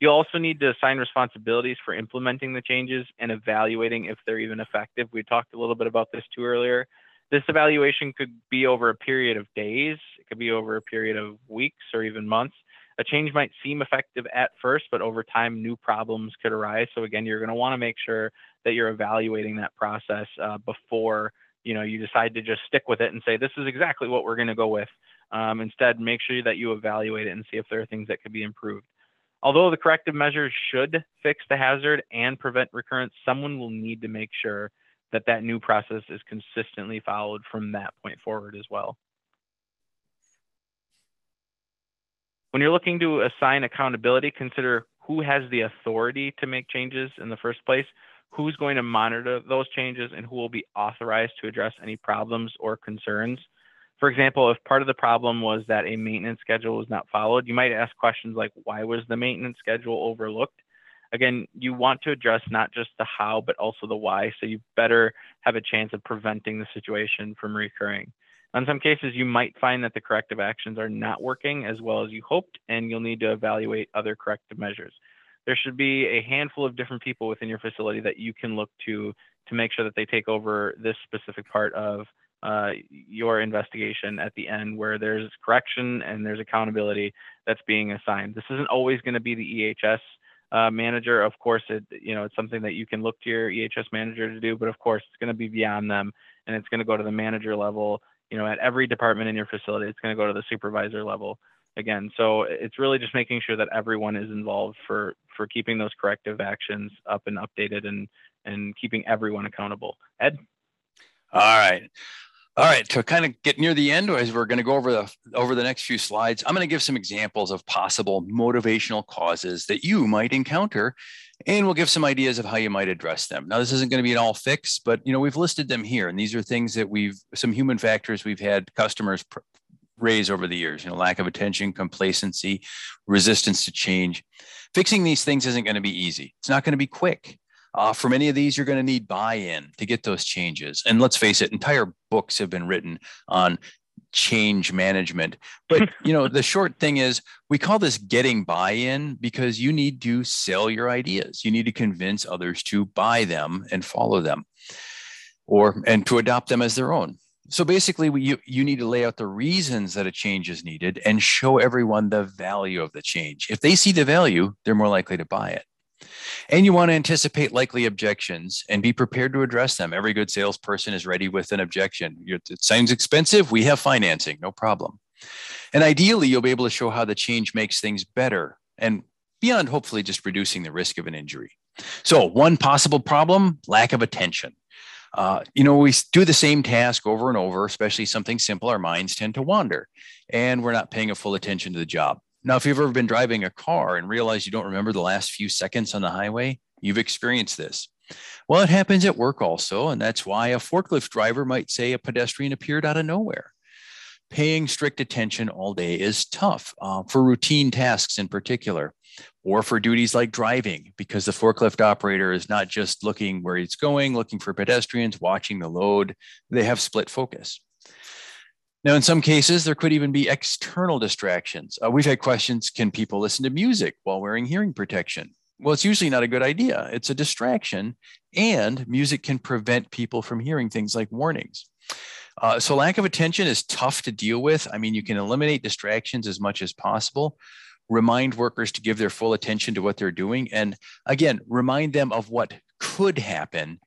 You'll also need to assign responsibilities for implementing the changes and evaluating if they're even effective. We talked a little bit about this too earlier. This evaluation could be over a period of days, it could be over a period of weeks or even months a change might seem effective at first, but over time, new problems could arise. So again, you're going to want to make sure that you're evaluating that process uh, before you know you decide to just stick with it and say this is exactly what we're going to go with. Um, instead, make sure that you evaluate it and see if there are things that could be improved. Although the corrective measures should fix the hazard and prevent recurrence, someone will need to make sure that that new process is consistently followed from that point forward as well. When you're looking to assign accountability, consider who has the authority to make changes in the first place, who's going to monitor those changes, and who will be authorized to address any problems or concerns. For example, if part of the problem was that a maintenance schedule was not followed, you might ask questions like, why was the maintenance schedule overlooked? Again, you want to address not just the how, but also the why. So you better have a chance of preventing the situation from recurring. In some cases, you might find that the corrective actions are not working as well as you hoped, and you'll need to evaluate other corrective measures. There should be a handful of different people within your facility that you can look to to make sure that they take over this specific part of uh, your investigation at the end where there's correction and there's accountability that's being assigned. This isn't always going to be the EHS uh, manager. Of course, it you know it's something that you can look to your EHS manager to do, but of course it's going to be beyond them and it's going to go to the manager level you know, at every department in your facility. It's going to go to the supervisor level again. So it's really just making sure that everyone is involved for for keeping those corrective actions up and updated and and keeping everyone accountable. Ed. All right. All right, to kind of get near the end, as we're going to go over the over the next few slides, I'm going to give some examples of possible motivational causes that you might encounter, and we'll give some ideas of how you might address them. Now, this isn't going to be an all fix, but you know we've listed them here, and these are things that we've some human factors we've had customers raise over the years. You know, lack of attention, complacency, resistance to change. Fixing these things isn't going to be easy. It's not going to be quick. Uh, for many of these, you're going to need buy-in to get those changes. And let's face it, entire books have been written on change management. But you know, the short thing is we call this getting buy-in because you need to sell your ideas. You need to convince others to buy them and follow them or and to adopt them as their own. So basically, we, you, you need to lay out the reasons that a change is needed and show everyone the value of the change. If they see the value, they're more likely to buy it. And you want to anticipate likely objections and be prepared to address them. Every good salesperson is ready with an objection. It sounds expensive. We have financing, no problem. And ideally, you'll be able to show how the change makes things better and beyond hopefully just reducing the risk of an injury. So, one possible problem lack of attention. Uh, you know, we do the same task over and over, especially something simple. Our minds tend to wander and we're not paying a full attention to the job. Now, if you've ever been driving a car and realized you don't remember the last few seconds on the highway, you've experienced this. Well, it happens at work also, and that's why a forklift driver might say a pedestrian appeared out of nowhere. Paying strict attention all day is tough uh, for routine tasks in particular, or for duties like driving, because the forklift operator is not just looking where it's going, looking for pedestrians, watching the load. They have split focus. Now, in some cases, there could even be external distractions. Uh, we've had questions can people listen to music while wearing hearing protection? Well, it's usually not a good idea. It's a distraction, and music can prevent people from hearing things like warnings. Uh, so, lack of attention is tough to deal with. I mean, you can eliminate distractions as much as possible, remind workers to give their full attention to what they're doing, and again, remind them of what could happen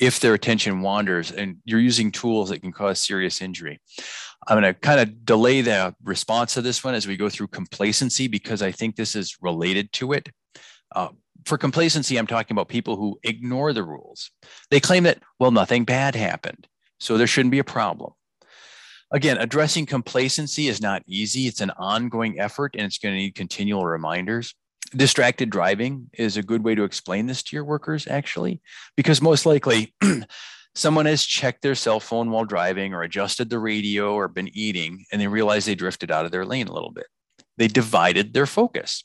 if their attention wanders and you're using tools that can cause serious injury. I'm going to kind of delay the response to this one as we go through complacency because I think this is related to it. Uh, for complacency, I'm talking about people who ignore the rules. They claim that, well, nothing bad happened, so there shouldn't be a problem. Again, addressing complacency is not easy. It's an ongoing effort and it's going to need continual reminders. Distracted driving is a good way to explain this to your workers, actually, because most likely someone has checked their cell phone while driving or adjusted the radio or been eating and they realize they drifted out of their lane a little bit. They divided their focus.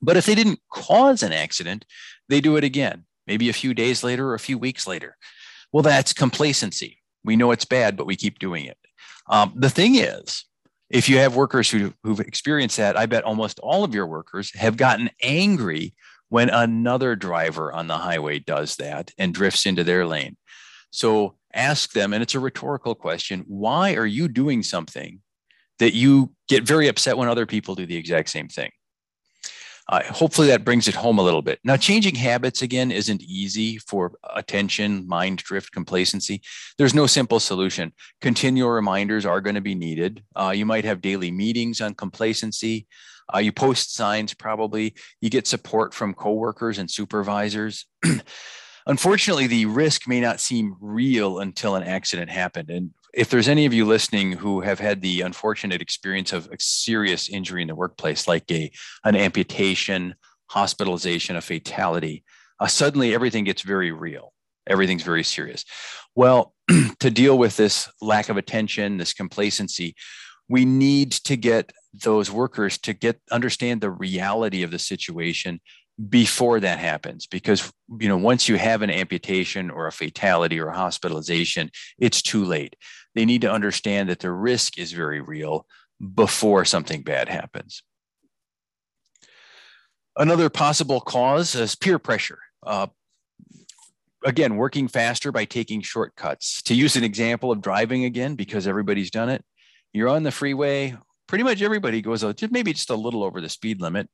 But if they didn't cause an accident, they do it again, maybe a few days later or a few weeks later. Well, that's complacency. We know it's bad, but we keep doing it. Um, the thing is, if you have workers who, who've experienced that, I bet almost all of your workers have gotten angry when another driver on the highway does that and drifts into their lane. So ask them, and it's a rhetorical question why are you doing something that you get very upset when other people do the exact same thing? Uh, hopefully that brings it home a little bit. Now, changing habits again isn't easy for attention, mind drift, complacency. There's no simple solution. Continual reminders are going to be needed. Uh, you might have daily meetings on complacency. Uh, you post signs, probably. You get support from coworkers and supervisors. unfortunately, the risk may not seem real until an accident happened. And if there's any of you listening who have had the unfortunate experience of a serious injury in the workplace, like a an amputation, hospitalization, a fatality, uh, suddenly everything gets very real. Everything's very serious. Well, to deal with this lack of attention, this complacency, we need to get those workers to get understand the reality of the situation before that happens because you know once you have an amputation or a fatality or a hospitalization it's too late they need to understand that the risk is very real before something bad happens. Another possible cause is peer pressure. Uh, again working faster by taking shortcuts. To use an example of driving again because everybody's done it you're on the freeway pretty much everybody goes out maybe just a little over the speed limit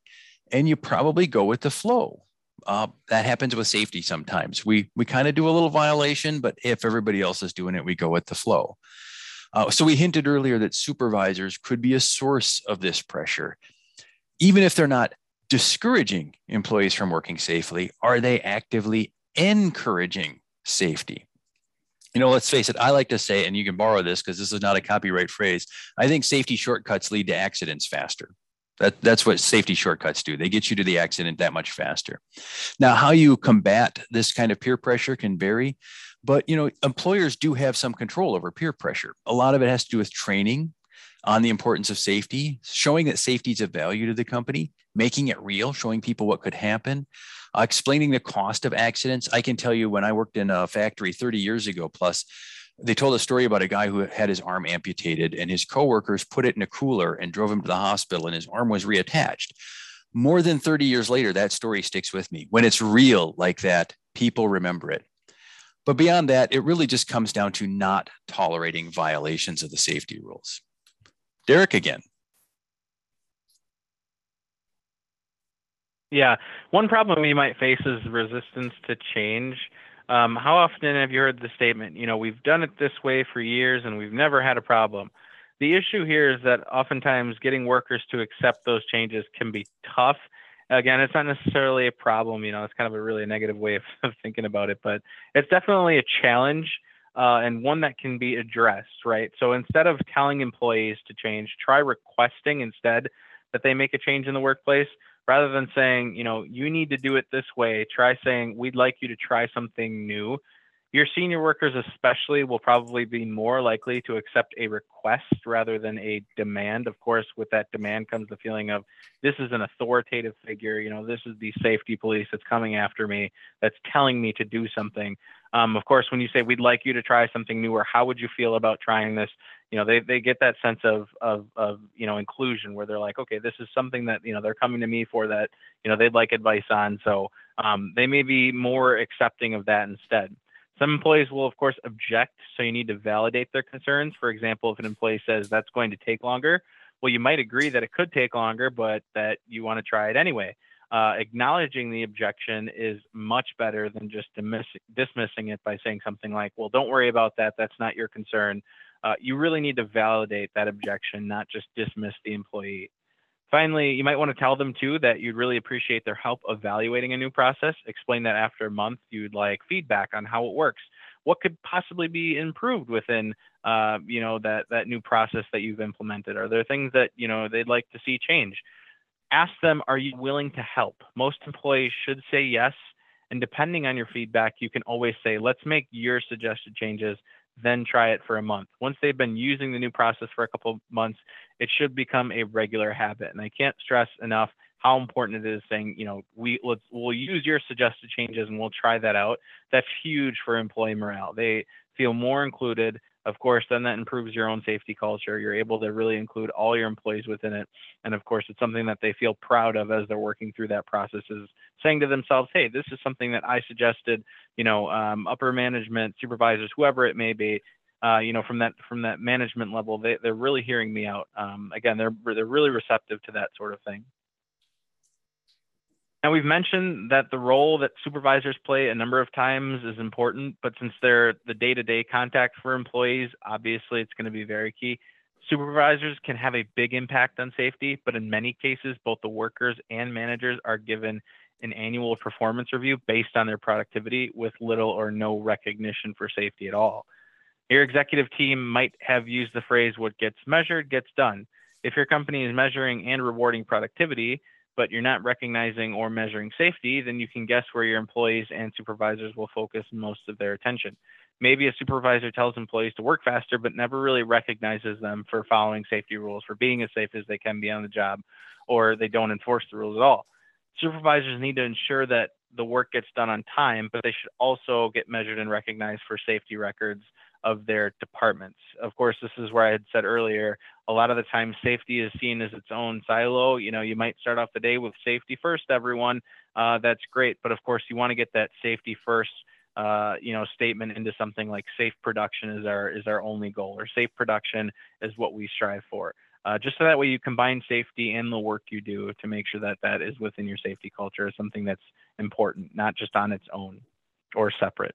and you probably go with the flow. Uh, that happens with safety sometimes. We we kind of do a little violation, but if everybody else is doing it, we go with the flow. Uh, so we hinted earlier that supervisors could be a source of this pressure, even if they're not discouraging employees from working safely. Are they actively encouraging safety? you know, let's face it, I like to say, and you can borrow this because this is not a copyright phrase. I think safety shortcuts lead to accidents faster. That, that's what safety shortcuts do. They get you to the accident that much faster. Now, how you combat this kind of peer pressure can vary, but you know, employers do have some control over peer pressure. A lot of it has to do with training on the importance of safety, showing that safety is of value to the company, making it real, showing people what could happen, uh, explaining the cost of accidents. I can tell you when I worked in a factory 30 years ago plus, they told a story about a guy who had his arm amputated and his coworkers put it in a cooler and drove him to the hospital and his arm was reattached. More than 30 years later, that story sticks with me. When it's real like that, people remember it. But beyond that, it really just comes down to not tolerating violations of the safety rules. Derek again. Yeah, one problem you might face is resistance to change. Um, how often have you heard the statement, you know, we've done it this way for years and we've never had a problem? The issue here is that oftentimes getting workers to accept those changes can be tough. Again, it's not necessarily a problem, you know, it's kind of a really negative way of, of thinking about it, but it's definitely a challenge uh, and one that can be addressed, right? So instead of telling employees to change, try requesting instead that they make a change in the workplace rather than saying, you know, you need to do it this way, try saying, we'd like you to try something new. Your senior workers, especially, will probably be more likely to accept a request rather than a demand. Of course, with that demand comes the feeling of this is an authoritative figure. You know, this is the safety police that's coming after me, that's telling me to do something. Um, of course, when you say we'd like you to try something new, or how would you feel about trying this? You know, they, they get that sense of, of, of, you know, inclusion where they're like, okay, this is something that, you know, they're coming to me for that, you know, they'd like advice on. So um, they may be more accepting of that instead. Some employees will, of course, object. So you need to validate their concerns. For example, if an employee says that's going to take longer, well, you might agree that it could take longer, but that you want to try it anyway uh, acknowledging the objection is much better than just dismissing it by saying something like, well, don't worry about that. That's not your concern. Uh, you really need to validate that objection, not just dismiss the employee. Finally, you might want to tell them too that you'd really appreciate their help evaluating a new process. Explain that after a month, you'd like feedback on how it works. What could possibly be improved within, uh, you know, that that new process that you've implemented? Are there things that you know they'd like to see change? ask them, are you willing to help? Most employees should say yes. And depending on your feedback, you can always say, let's make your suggested changes, then try it for a month. Once they've been using the new process for a couple months, it should become a regular habit. And I can't stress enough how important it is saying, you know, we let's we'll use your suggested changes and we'll try that out. That's huge for employee morale. They feel more included of course, then that improves your own safety culture. You're able to really include all your employees within it. And of course, it's something that they feel proud of as they're working through that process is saying to themselves, hey, this is something that I suggested, you know, um, upper management, supervisors, whoever it may be, uh, you know, from that from that management level, they, they're really hearing me out. Um, again, they're they're really receptive to that sort of thing. Now, we've mentioned that the role that supervisors play a number of times is important, but since they're the day to day contact for employees, obviously it's going to be very key. Supervisors can have a big impact on safety, but in many cases, both the workers and managers are given an annual performance review based on their productivity with little or no recognition for safety at all. Your executive team might have used the phrase, what gets measured gets done. If your company is measuring and rewarding productivity, but you're not recognizing or measuring safety, then you can guess where your employees and supervisors will focus most of their attention. Maybe a supervisor tells employees to work faster, but never really recognizes them for following safety rules, for being as safe as they can be on the job, or they don't enforce the rules at all. Supervisors need to ensure that the work gets done on time, but they should also get measured and recognized for safety records of their departments. Of course, this is where I had said earlier, a lot of the time safety is seen as its own silo. You know, you might start off the day with safety first, everyone. Uh, that's great. But of course, you want to get that safety first, uh, you know, statement into something like safe production is our, is our only goal or safe production is what we strive for. Uh, just so that way you combine safety and the work you do to make sure that that is within your safety culture something that's important, not just on its own or separate.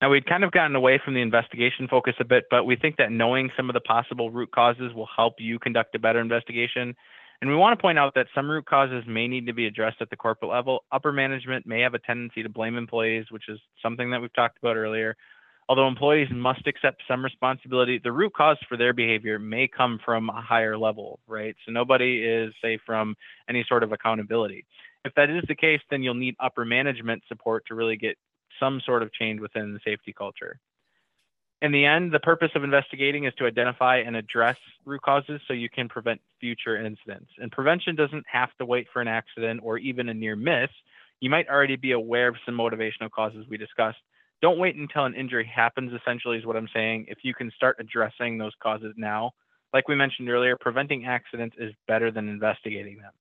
Now, we'd kind of gotten away from the investigation focus a bit, but we think that knowing some of the possible root causes will help you conduct a better investigation. And we want to point out that some root causes may need to be addressed at the corporate level. Upper management may have a tendency to blame employees, which is something that we've talked about earlier. Although employees must accept some responsibility, the root cause for their behavior may come from a higher level, right? So nobody is safe from any sort of accountability. If that is the case, then you'll need upper management support to really get some sort of change within the safety culture. In the end, the purpose of investigating is to identify and address root causes so you can prevent future incidents. And prevention doesn't have to wait for an accident or even a near miss. You might already be aware of some motivational causes we discussed. Don't wait until an injury happens, essentially, is what I'm saying. If you can start addressing those causes now, like we mentioned earlier, preventing accidents is better than investigating them.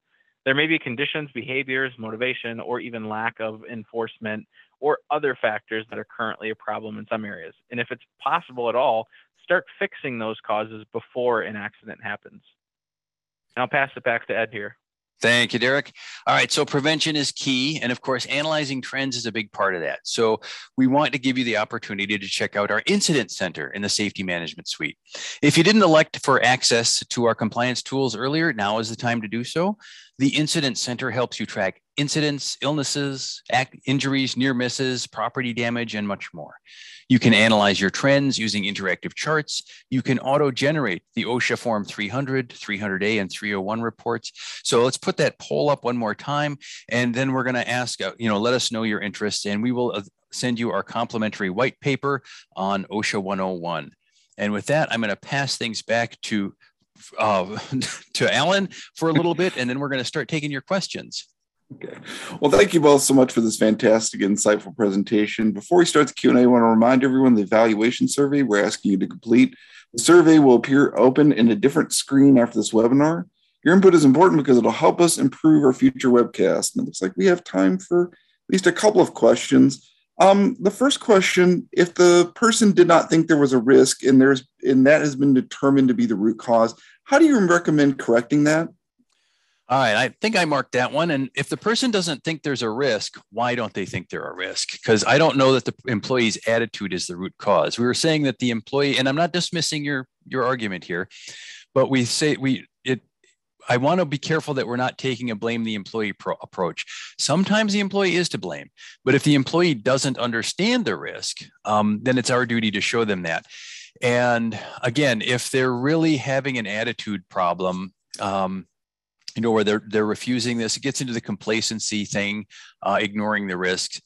There may be conditions, behaviors, motivation, or even lack of enforcement or other factors that are currently a problem in some areas. And if it's possible at all, start fixing those causes before an accident happens. And I'll pass it back to Ed here. Thank you, Derek. All right. So prevention is key. And of course, analyzing trends is a big part of that. So we want to give you the opportunity to check out our incident center in the safety management suite. If you didn't elect for access to our compliance tools earlier, now is the time to do so. The Incident Center helps you track incidents, illnesses, injuries, near misses, property damage, and much more. You can analyze your trends using interactive charts. You can auto generate the OSHA Form 300, 300A, and 301 reports. So let's put that poll up one more time. And then we're going to ask, uh, you know, let us know your interests, and we will uh, send you our complimentary white paper on OSHA 101. And with that, I'm going to pass things back to uh, to Alan for a little bit, and then we're going to start taking your questions. Okay. Well, thank you both so much for this fantastic, insightful presentation. Before we start the Q&A, I want to remind everyone the evaluation survey we're asking you to complete. The survey will appear open in a different screen after this webinar. Your input is important because it'll help us improve our future webcast. And it looks like we have time for at least a couple of questions. Um, the first question: If the person did not think there was a risk, and there's and that has been determined to be the root cause, how do you recommend correcting that? All right, I think I marked that one. And if the person doesn't think there's a risk, why don't they think they're a risk? Because I don't know that the employee's attitude is the root cause. We were saying that the employee, and I'm not dismissing your your argument here, but we say we I want to be careful that we're not taking a blame the employee pro- approach. Sometimes the employee is to blame, but if the employee doesn't understand the risk, um, then it's our duty to show them that. And again, if they're really having an attitude problem, um, you know, where they're they're refusing this, it gets into the complacency thing, uh, ignoring the risks.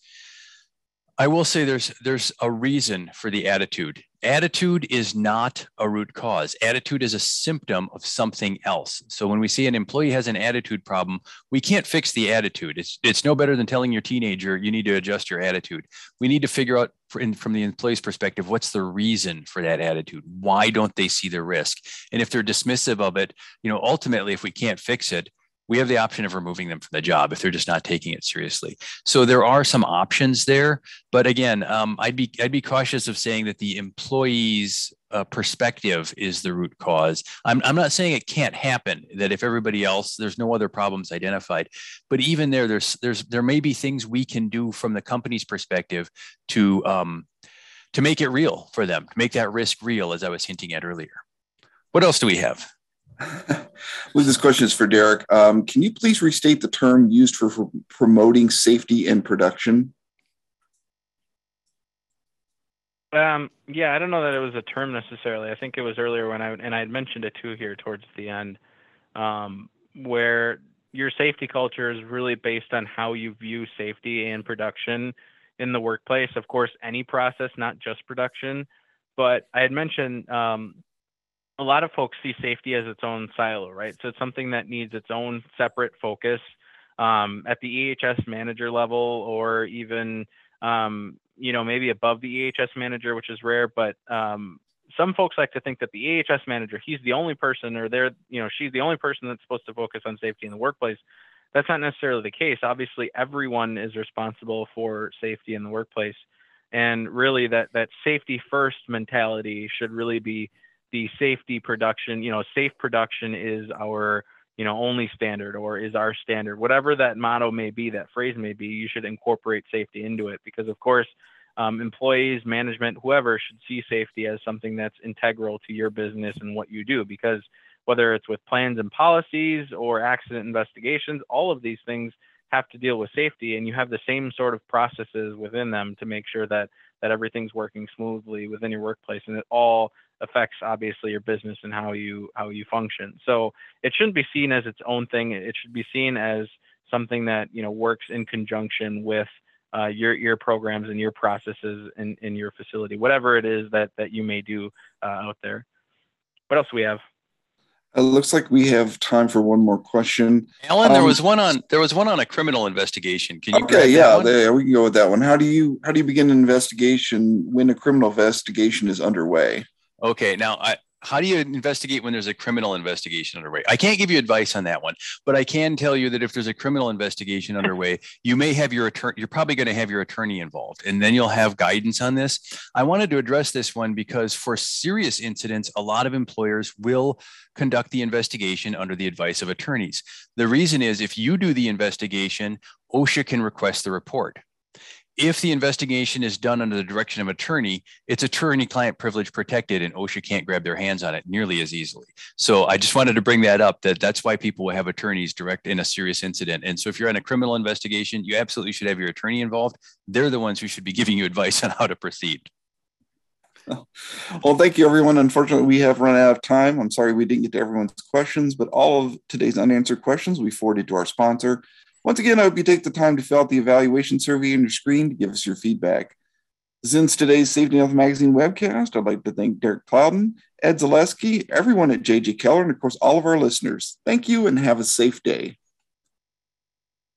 I will say there's there's a reason for the attitude. Attitude is not a root cause. Attitude is a symptom of something else. So when we see an employee has an attitude problem, we can't fix the attitude. It's it's no better than telling your teenager you need to adjust your attitude. We need to figure out from the employee's perspective what's the reason for that attitude. Why don't they see the risk? And if they're dismissive of it, you know, ultimately if we can't fix it, we have the option of removing them from the job if they're just not taking it seriously. So there are some options there, but again, um, I'd be I'd be cautious of saying that the employee's uh, perspective is the root cause. I'm I'm not saying it can't happen. That if everybody else, there's no other problems identified, but even there, there's there's there may be things we can do from the company's perspective to um, to make it real for them, to make that risk real, as I was hinting at earlier. What else do we have? This question is for Derek. Um, can you please restate the term used for, for promoting safety in production? Um, yeah, I don't know that it was a term necessarily. I think it was earlier when I and I had mentioned it too here towards the end, um, where your safety culture is really based on how you view safety and production in the workplace. Of course, any process, not just production. But I had mentioned um, a lot of folks see safety as its own silo, right? So it's something that needs its own separate focus um, at the EHS manager level, or even um, you know maybe above the EHS manager, which is rare. But um, some folks like to think that the EHS manager, he's the only person, or they're you know she's the only person that's supposed to focus on safety in the workplace. That's not necessarily the case. Obviously, everyone is responsible for safety in the workplace, and really that that safety first mentality should really be the safety production, you know, safe production is our, you know, only standard or is our standard, whatever that motto may be, that phrase may be, you should incorporate safety into it because, of course, um, employees, management, whoever should see safety as something that's integral to your business and what you do because whether it's with plans and policies or accident investigations, all of these things have to deal with safety and you have the same sort of processes within them to make sure that that everything's working smoothly within your workplace and it all affects obviously your business and how you how you function so it shouldn't be seen as its own thing it should be seen as something that you know works in conjunction with uh, your your programs and your processes in, in your facility whatever it is that that you may do uh, out there what else do we have it looks like we have time for one more question. Alan, there um, was one on there was one on a criminal investigation. Can you? Okay, yeah, there, we can go with that one. How do you how do you begin an investigation when a criminal investigation is underway? Okay, now I how do you investigate when there's a criminal investigation underway? I can't give you advice on that one, but I can tell you that if there's a criminal investigation underway, you may have your attorney, you're probably going to have your attorney involved, and then you'll have guidance on this. I wanted to address this one because for serious incidents, a lot of employers will conduct the investigation under the advice of attorneys. The reason is if you do the investigation, OSHA can request the report if the investigation is done under the direction of attorney, it's attorney client privilege protected and OSHA can't grab their hands on it nearly as easily. So I just wanted to bring that up that that's why people will have attorneys direct in a serious incident. And so if you're in a criminal investigation, you absolutely should have your attorney involved. They're the ones who should be giving you advice on how to proceed. Well, thank you, everyone. Unfortunately, we have run out of time. I'm sorry we didn't get to everyone's questions, but all of today's unanswered questions we forwarded to our sponsor, once again, I hope you take the time to fill out the evaluation survey on your screen to give us your feedback. Since today's Safety Health Magazine webcast, I'd like to thank Derek Clouden, Ed Zalewski, everyone at JJ Keller, and of course, all of our listeners. Thank you and have a safe day.